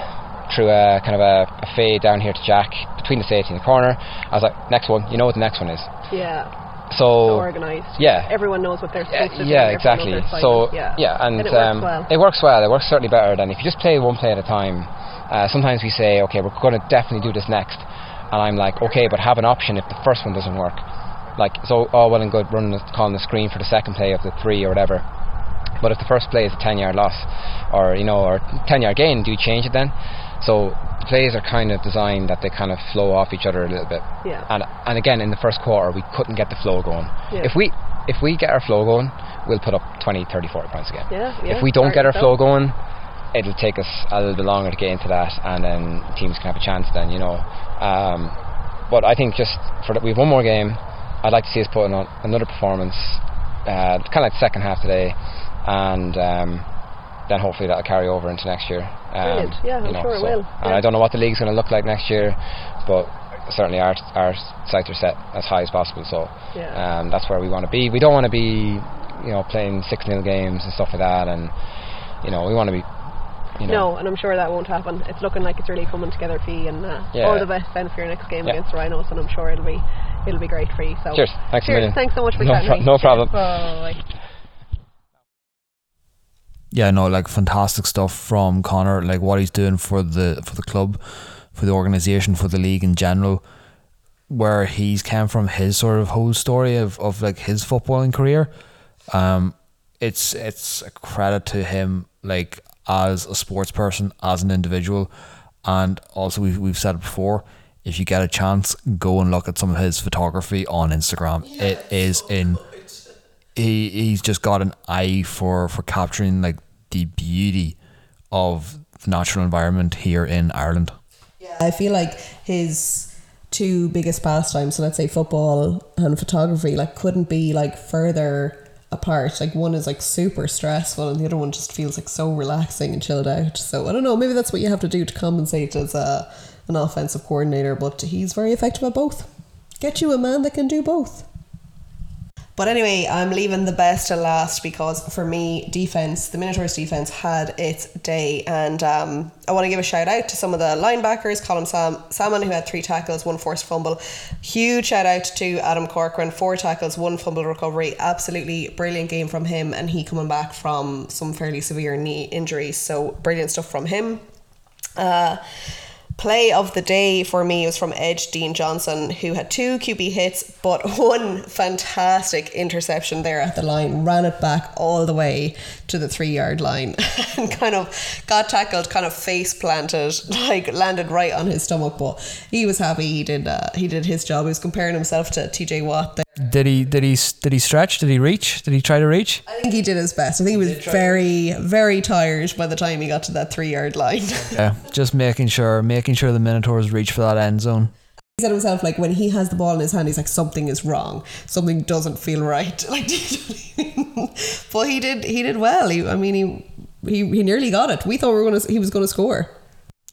through a kind of a, a fade down here to Jack between the safety and the corner. I was like, next one. You know what the next one is. Yeah. So Organised. yeah. Everyone knows what they're Yeah, supposed to do. yeah, exactly. So assignment. yeah, and, And it works um, well. it works well. It works certainly better than if you just play one play at a time. Uh, sometimes we say, okay, we're going to definitely do this next, and I'm like, okay, but have an option if the first one doesn't work. Like so, all well and good running, the, calling the screen for the second play of the three or whatever. But if the first play is a ten yard loss, or you know, or ten yard gain, do you change it then? So the plays are kind of designed that they kind of flow off each other a little bit. Yeah. And and again in the first quarter we couldn't get the flow going. Yeah. If we if we get our flow going, we'll put up 20, 30, 40 points again. Yeah, yeah, if we don't get our flow going, it'll take us a little bit longer to get into that, and then teams can have a chance. Then you know. Um, but I think just for the, we have one more game. I'd like to see us put on another performance, uh, kind of like the second half today, and um, then hopefully that'll carry over into next year. Um, Brilliant. Yeah, I'm you know, sure it so- will. And Yeah. I don't know what the league's going to look like next year, but certainly our our sights are set as high as possible. So Yeah. um, that's where we want to be. We don't want to be, you know, playing six 0 games and stuff like that, and you know, we want to be. You know, No, and I'm sure that won't happen. It's looking like it's really coming together for you, and uh, Yeah. all the best then for your next game Yeah. against the Rhinos, and I'm sure it'll be it'll be great for you. So Cheers. Thanks a Cheers. million. Thanks so much for No chatting. pro- me. no problem. Bye. Yeah, no, like fantastic stuff from Conor, like what he's doing for the for the club, for the organization, for the league in general, where he's came from his sort of whole story of, of like his footballing career. Um, it's it's a credit to him, like as a sports person, as an individual, and also we've we've said it before. If you get a chance, go and look at some of his photography on Instagram. It is in he he's just got an eye for for capturing like the beauty of the natural environment here in Ireland. Yeah, I feel like his two biggest pastimes, so let's say football and photography, like couldn't be like further apart. Like one is like super stressful and the other one just feels like so relaxing and chilled out. So I don't know, maybe that's what you have to do to compensate as a an offensive coordinator, but he's very effective at both. Get you a man that can do both. But anyway, I'm leaving the best to last because for me, defense, the Minotaurs defense had its day, and um, I want to give a shout out to some of the linebackers. Colin Sam- Salmon, who had three tackles, one forced fumble. Huge shout out to Adam Corcoran, four tackles, one fumble recovery. Absolutely brilliant game from him, and he coming back from some fairly severe knee injuries. So brilliant stuff from him. Uh, play of the day for me was from Edge Dean Johnson, who had two QB hits, but one fantastic interception there at the line, ran it back all the way to the three yard line and kind of got tackled, kind of face planted, like landed right on his stomach. But he was happy. He did. Uh, he did his job. He was comparing himself to TJ Watt there. Did he did he did he stretch? Did he reach? Did he try to reach? I think he did his best. I think he was very, very tired by the time he got to that three yard line. Yeah, just making sure making sure the Minotaurs reach for that end zone. he said himself like when he has the ball in his hand he's like something is wrong something doesn't feel right like do you know what I mean? but he did he did well he, I mean he, he he nearly got it we thought we were gonna he was gonna score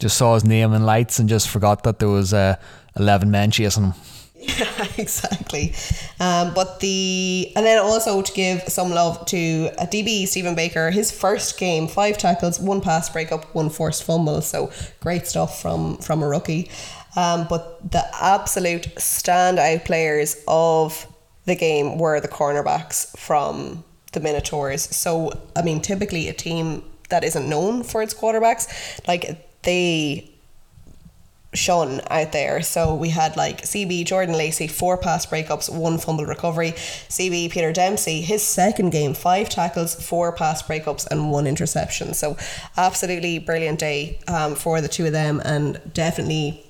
Just saw his name in lights and just forgot that there was uh, eleven men chasing him. exactly. Um, but the and then also to give some love to a DB Stephen Baker his first game five tackles one pass breakup one forced fumble. So great stuff from from a rookie. Um, but the absolute standout players of the game were the cornerbacks from the Minotaurs. So I mean typically a team that isn't known for its quarterbacks like they shone out there. So we had like CB Jordan Lacey, four pass breakups, one fumble recovery. CB Peter Dempsey, his second game, five tackles, four pass breakups, and one interception. So absolutely brilliant day um, for the two of them, and definitely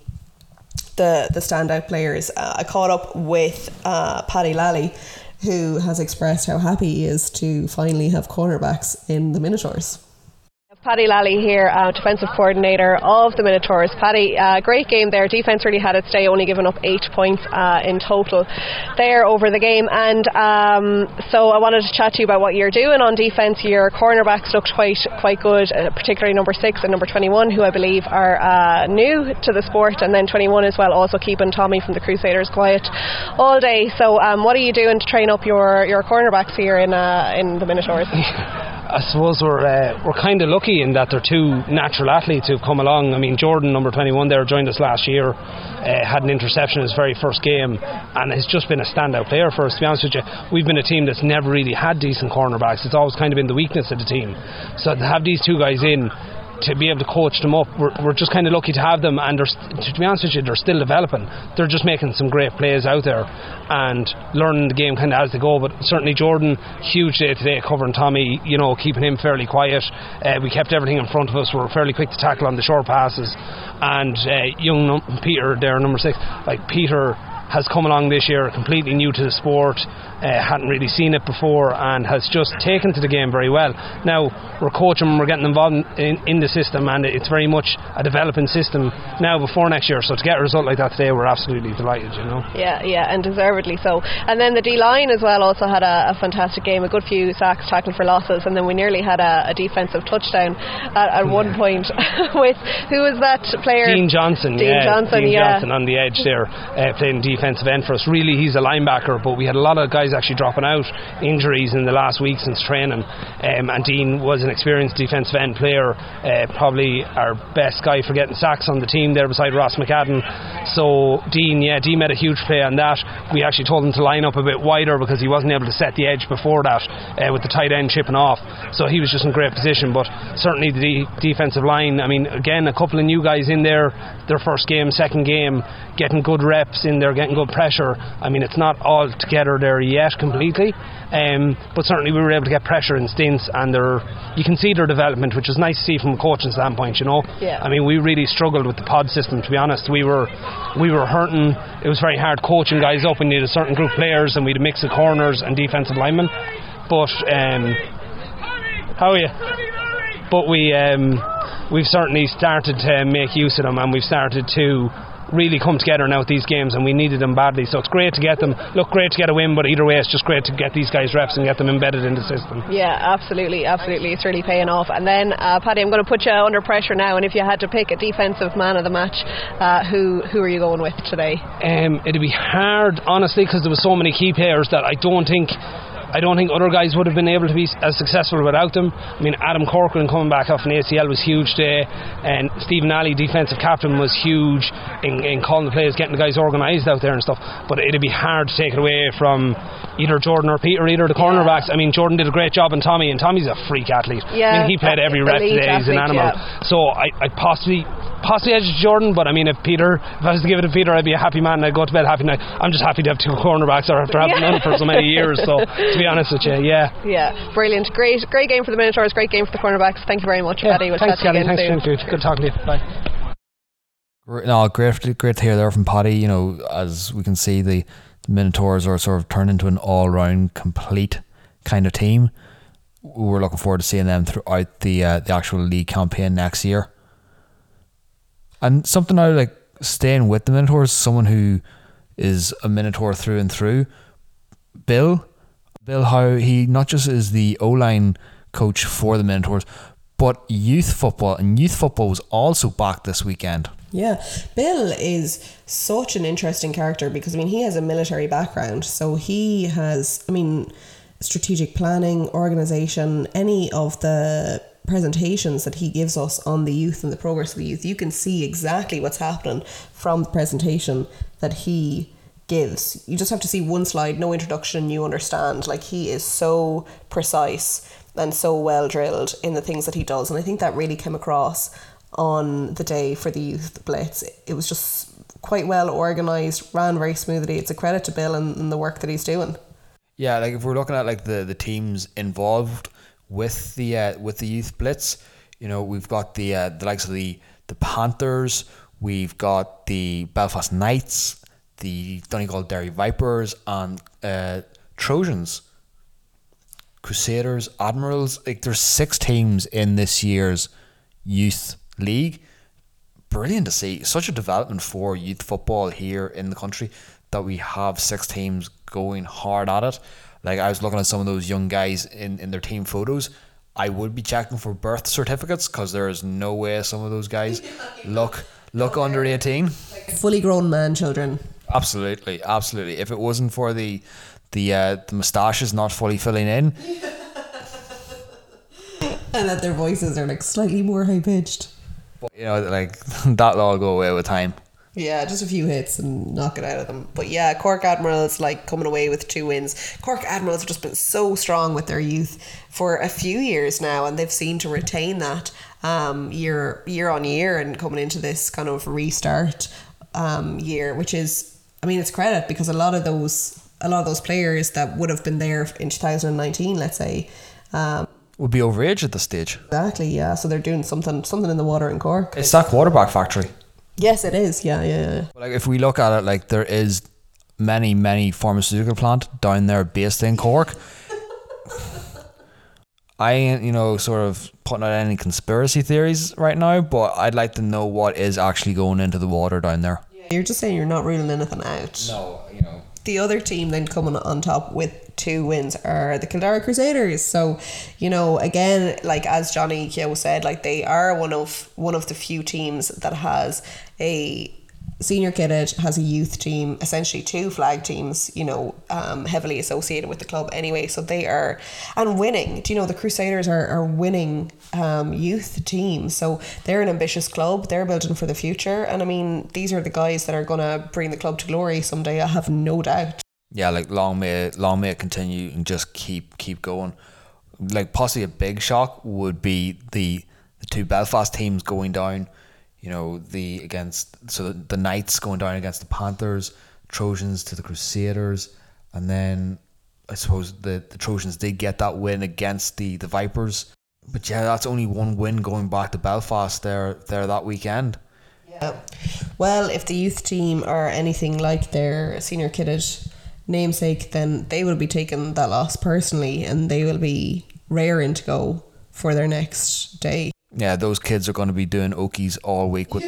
the the standout players. Uh, I caught up with uh, Paddy Lally. Who has expressed how happy he is to finally have cornerbacks in the Minotaurs? Paddy Lally here, uh, defensive coordinator of the Minotaurs. Paddy, uh, great game there. Defence really had its day, only giving up eight points uh, in total there over the game. And um, so I wanted to chat to you about what you're doing on defence. Your cornerbacks looked quite quite good, uh, particularly number six and number 21, who I believe are uh, new to the sport, and then 21 as well, also keeping Tommy from the Crusaders quiet all day. So um, what are you doing to train up your, your cornerbacks here in uh, in the Minotaurs? I suppose we're uh, we're kind of lucky in that they're two natural athletes who've come along. I mean, Jordan, number 21, there joined us last year, uh, had an interception in his very first game, and has just been a standout player for us. To be honest with you, we've been a team that's never really had decent cornerbacks. It's always kind of been the weakness of the team. So to have these two guys in. To be able to coach them up. We're, we're just kind of lucky to have them, and they're, to be honest with you, they're still developing. They're just making some great plays out there and learning the game kind of as they go. But certainly Jordan, huge day today covering Tommy. You know, keeping him fairly quiet. Uh, we kept everything in front of us. We were fairly quick to tackle on the short passes, and uh, young num- Peter there, number six, like Peter has come along this year completely new to the sport, uh, hadn't really seen it before, and has just taken to the game very well. Now we're coaching, we're getting involved in, in the system, and it's very much a developing system now before next year. So to get a result like that today, we're absolutely delighted, you know. Yeah, yeah, and deservedly so. And then the D line as well also had a, a fantastic game, a good few sacks, tackling for losses, and then we nearly had a, a defensive touchdown at, at one point with who was that player? Dean Johnson. Dean yeah, Johnson, Dean yeah. Johnson on the edge there, uh, playing defensive end for us. Really, he's a linebacker, but we had a lot of guys actually dropping out, injuries in the last week since training. Um, and Dean was an experienced defensive end player, uh, probably our best guy for getting sacks on the team there beside Ross McAdam. So Dean, yeah, Dean made a huge play on that. We actually told him to line up a bit wider because he wasn't able to set the edge before that uh, with the tight end chipping off. So he was just in great position. But certainly the de- defensive line. I mean, again, a couple of new guys in there, their first game, second game, getting good reps in there, getting good pressure. I mean, it's not all together there yet completely, um, but certainly we were able to get pressure in stints, and they're, you can see their development, which is nice to see from a coaching standpoint. You know, Yeah. I mean, we really struggled with the pod system. To be honest, we were we were hurting. It was very hard coaching guys up. We needed a certain group of players, and we had a mix of corners and defensive linemen. But um, how are you? But we um, we've certainly started to make use of them, and we've started to really come together now at these games, and we needed them badly. So it's great to get them. Look, great to get a win, but either way, it's just great to get these guys reps and get them embedded in the system. Yeah, absolutely, absolutely. It's really paying off. And then, uh, Paddy, I'm going to put you under pressure now. And if you had to pick a defensive man of the match, uh, who who are you going with today? Um, it'd be hard, honestly, because there was so many key players that I don't think. I don't think other guys would have been able to be as successful without them. I mean, Adam Corcoran coming back off an ACL was huge today, and Stephen Alley, defensive captain, was huge in, in calling the plays, getting the guys organised out there and stuff. But it'd be hard to take it away from either Jordan or Peter, either the cornerbacks. I mean, Jordan did a great job on Tommy, and Tommy's a freak athlete. Yeah, I mean, he played every rep elite today. He's an animal. yeah. So I, I possibly possibly edge Jordan, but I mean, if Peter, if I was to give it to Peter, I'd be a happy man. and I'd go to bed happy night. I'm just happy to have two cornerbacks after having Yeah. none for so many years. So to be honest with you, yeah. Yeah, brilliant. Great, great game for the Minotaurs. Great game for the cornerbacks. Thank you very much, yeah. Paddy. We'll Thanks, you Kelly. again Thanks, soon. Jim. Good talking to you. Bye. Great- No, great, great to hear there from Paddy. You know, as we can see, the, the Minotaurs are sort of turned into an all-round, complete kind of team. We're looking forward to seeing them throughout the uh, the actual league campaign next year. And something I like staying with the Minotaurs, someone who is a Minotaur through and through. Bill, Bill, how he not just is the O line coach for the Minotaurs, but youth football, and youth football was also back this weekend. Yeah, Bill is such an interesting character because I mean he has a military background, so he has I mean strategic planning, organization, any of the presentations that he gives us on the youth and the progress of the youth, you can see exactly what's happening from the presentation that he gives. You just have to see one slide, no introduction, you understand. Like he is so precise and so well drilled in the things that he does, and I think that really came across on the day for the youth blitz. It was just quite well organized, ran very smoothly. It's a credit to Bill and, and the work that he's doing. Yeah, like if we're looking at like the, the teams involved with the uh, with the youth blitz, you know, we've got the uh, the likes of the the Panthers, we've got the Belfast Knights, the Donegal Derry Vipers, and uh, Trojans, Crusaders, Admirals. Like there's six teams in this year's youth league. Brilliant to see such a development for youth football here in the country that we have six teams going hard at it. Like I was looking at some of those young guys in, in their team photos. I would be checking for birth certificates because there is no way some of those guys look look under eighteen. Fully grown man children. Absolutely, absolutely. If it wasn't for the the uh, the moustaches not fully filling in, And that their voices are like slightly more high pitched. You know, like that'll all go away with time. Yeah, just a few hits and knock it out of them. But yeah, Cork Admirals like coming away with two wins. Cork Admirals have just been so strong with their youth for a few years now, and they've seemed to retain that um, year year on year and coming into this kind of restart um, year, which is, I mean, it's credit because a lot of those a lot of those players that would have been there in 2019, let's say. Um, Would be overage at this stage. Exactly, yeah. So they're doing something something in the water in Cork. It's that quarterback factory. Yes, it is. Yeah, yeah, yeah. Like if we look at it, like there is many, many pharmaceutical plant down there based in Cork. I ain't, you know, sort of putting out any conspiracy theories right now, but I'd like to know what is actually going into the water down there. Yeah, You're just saying you're not ruling anything out. No, you know. The other team then coming on top with two wins are the Kildare Crusaders. So, you know, again, like as Jonny Keogh said, like they are one of one of the few teams that has a senior kitted has a youth team, essentially two flag teams, you know, um, heavily associated with the club anyway. So they are, and winning. Do you know, the Crusaders are, are winning um, youth team. So they're an ambitious club. They're building for the future. And I mean, these are the guys that are going to bring the club to glory someday. I have no doubt. Yeah, like long may long may it continue and just keep keep going. Like possibly a big shock would be the the two Belfast teams going down you know the against so the, the Knights going down against the Panthers, Trojans to the Crusaders, and then I suppose the, the Trojans did get that win against the the Vipers. But yeah, that's only one win going back to Belfast there there that weekend. Yeah. Well, if the youth team are anything like their senior kitted namesake, then they will be taking that loss personally and they will be raring to go for their next day yeah, those kids are going to be doing okies all week with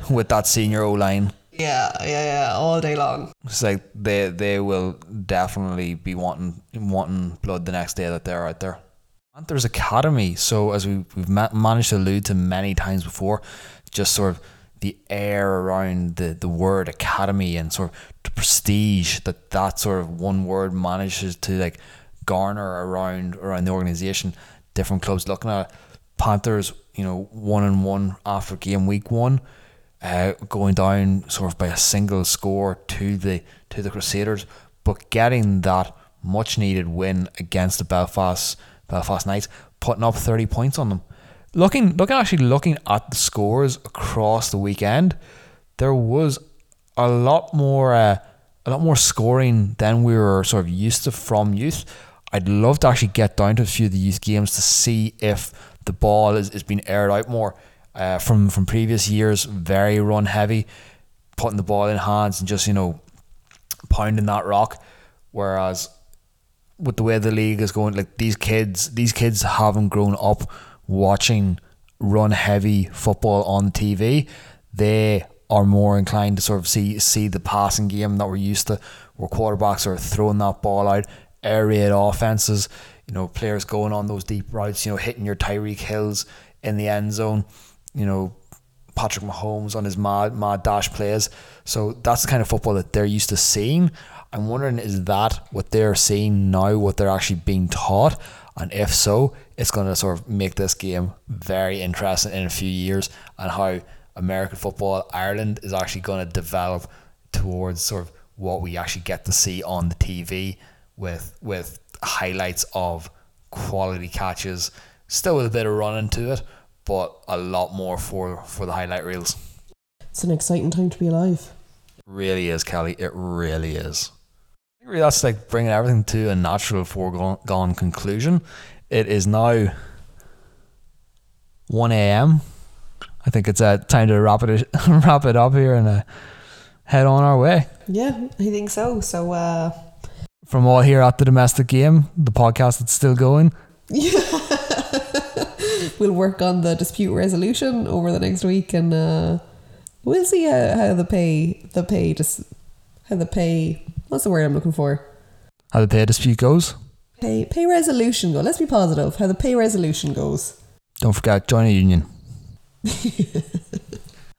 with that senior O line. Yeah, yeah, yeah, all day long. It's like they they will definitely be wanting wanting blood the next day that they're out there. Panthers Academy. So as we we've ma- managed to allude to many times before, just sort of the air around the, the word academy and sort of the prestige that that sort of one word manages to like garner around around the organization. Different clubs looking at it. Panthers you know, one and one after game week one, uh, going down sort of by a single score to the to the Crusaders, but getting that much needed win against the Belfast Belfast Knights, putting up thirty points on them. Looking looking actually looking at the scores across the weekend, there was a lot more uh, a lot more scoring than we were sort of used to from youth. I'd love to actually get down to a few of the youth games to see if the ball is, is being aired out more uh, from from previous years. Very run heavy, putting the ball in hands and just you know pounding that rock. Whereas with the way the league is going, like these kids, these kids haven't grown up watching run heavy football on TV. They are more inclined to sort of see see the passing game that we're used to, where quarterbacks are throwing that ball out, air raid offenses you know, players going on those deep routes, you know, hitting your Tyreek Hills in the end zone, you know, Patrick Mahomes on his mad mad dash plays. So that's the kind of football that they're used to seeing. I'm wondering is that what they're seeing now, what they're actually being taught? And if so, it's going to sort of make this game very interesting in a few years and how American football, Ireland, is actually going to develop towards sort of what we actually get to see on the TV with with highlights of quality catches. Still with a bit of running to it, but a lot more for for the highlight reels. It's an exciting time to be alive. Really is, Kelly. It really is. I think that's like bringing everything to a natural foregone conclusion. It is now 1 a.m. I think it's uh, time to wrap it wrap it up here and uh, head on our way. Yeah, I think so. So uh, from all here at the domestic game, the podcast that's still going. we'll work on the dispute resolution over the next week, and uh, we'll see how, how the pay the pay just how the pay what's the word I'm looking for how the pay dispute goes. Pay pay resolution go. Let's be positive. How the pay resolution goes. Don't forget, join a union.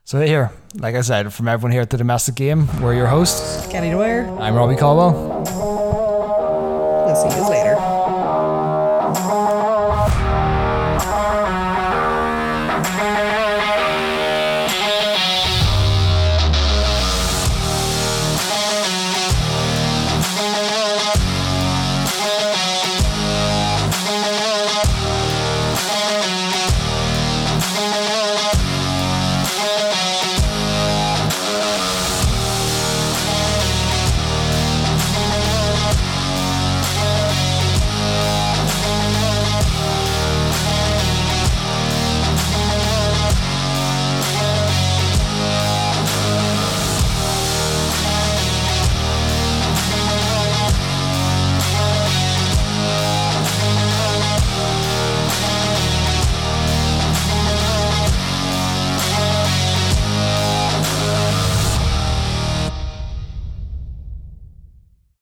so here, like I said, from everyone here at the domestic game, we're your hosts. Kelly Dwyer. I'm Robbie Caldwell. 哎。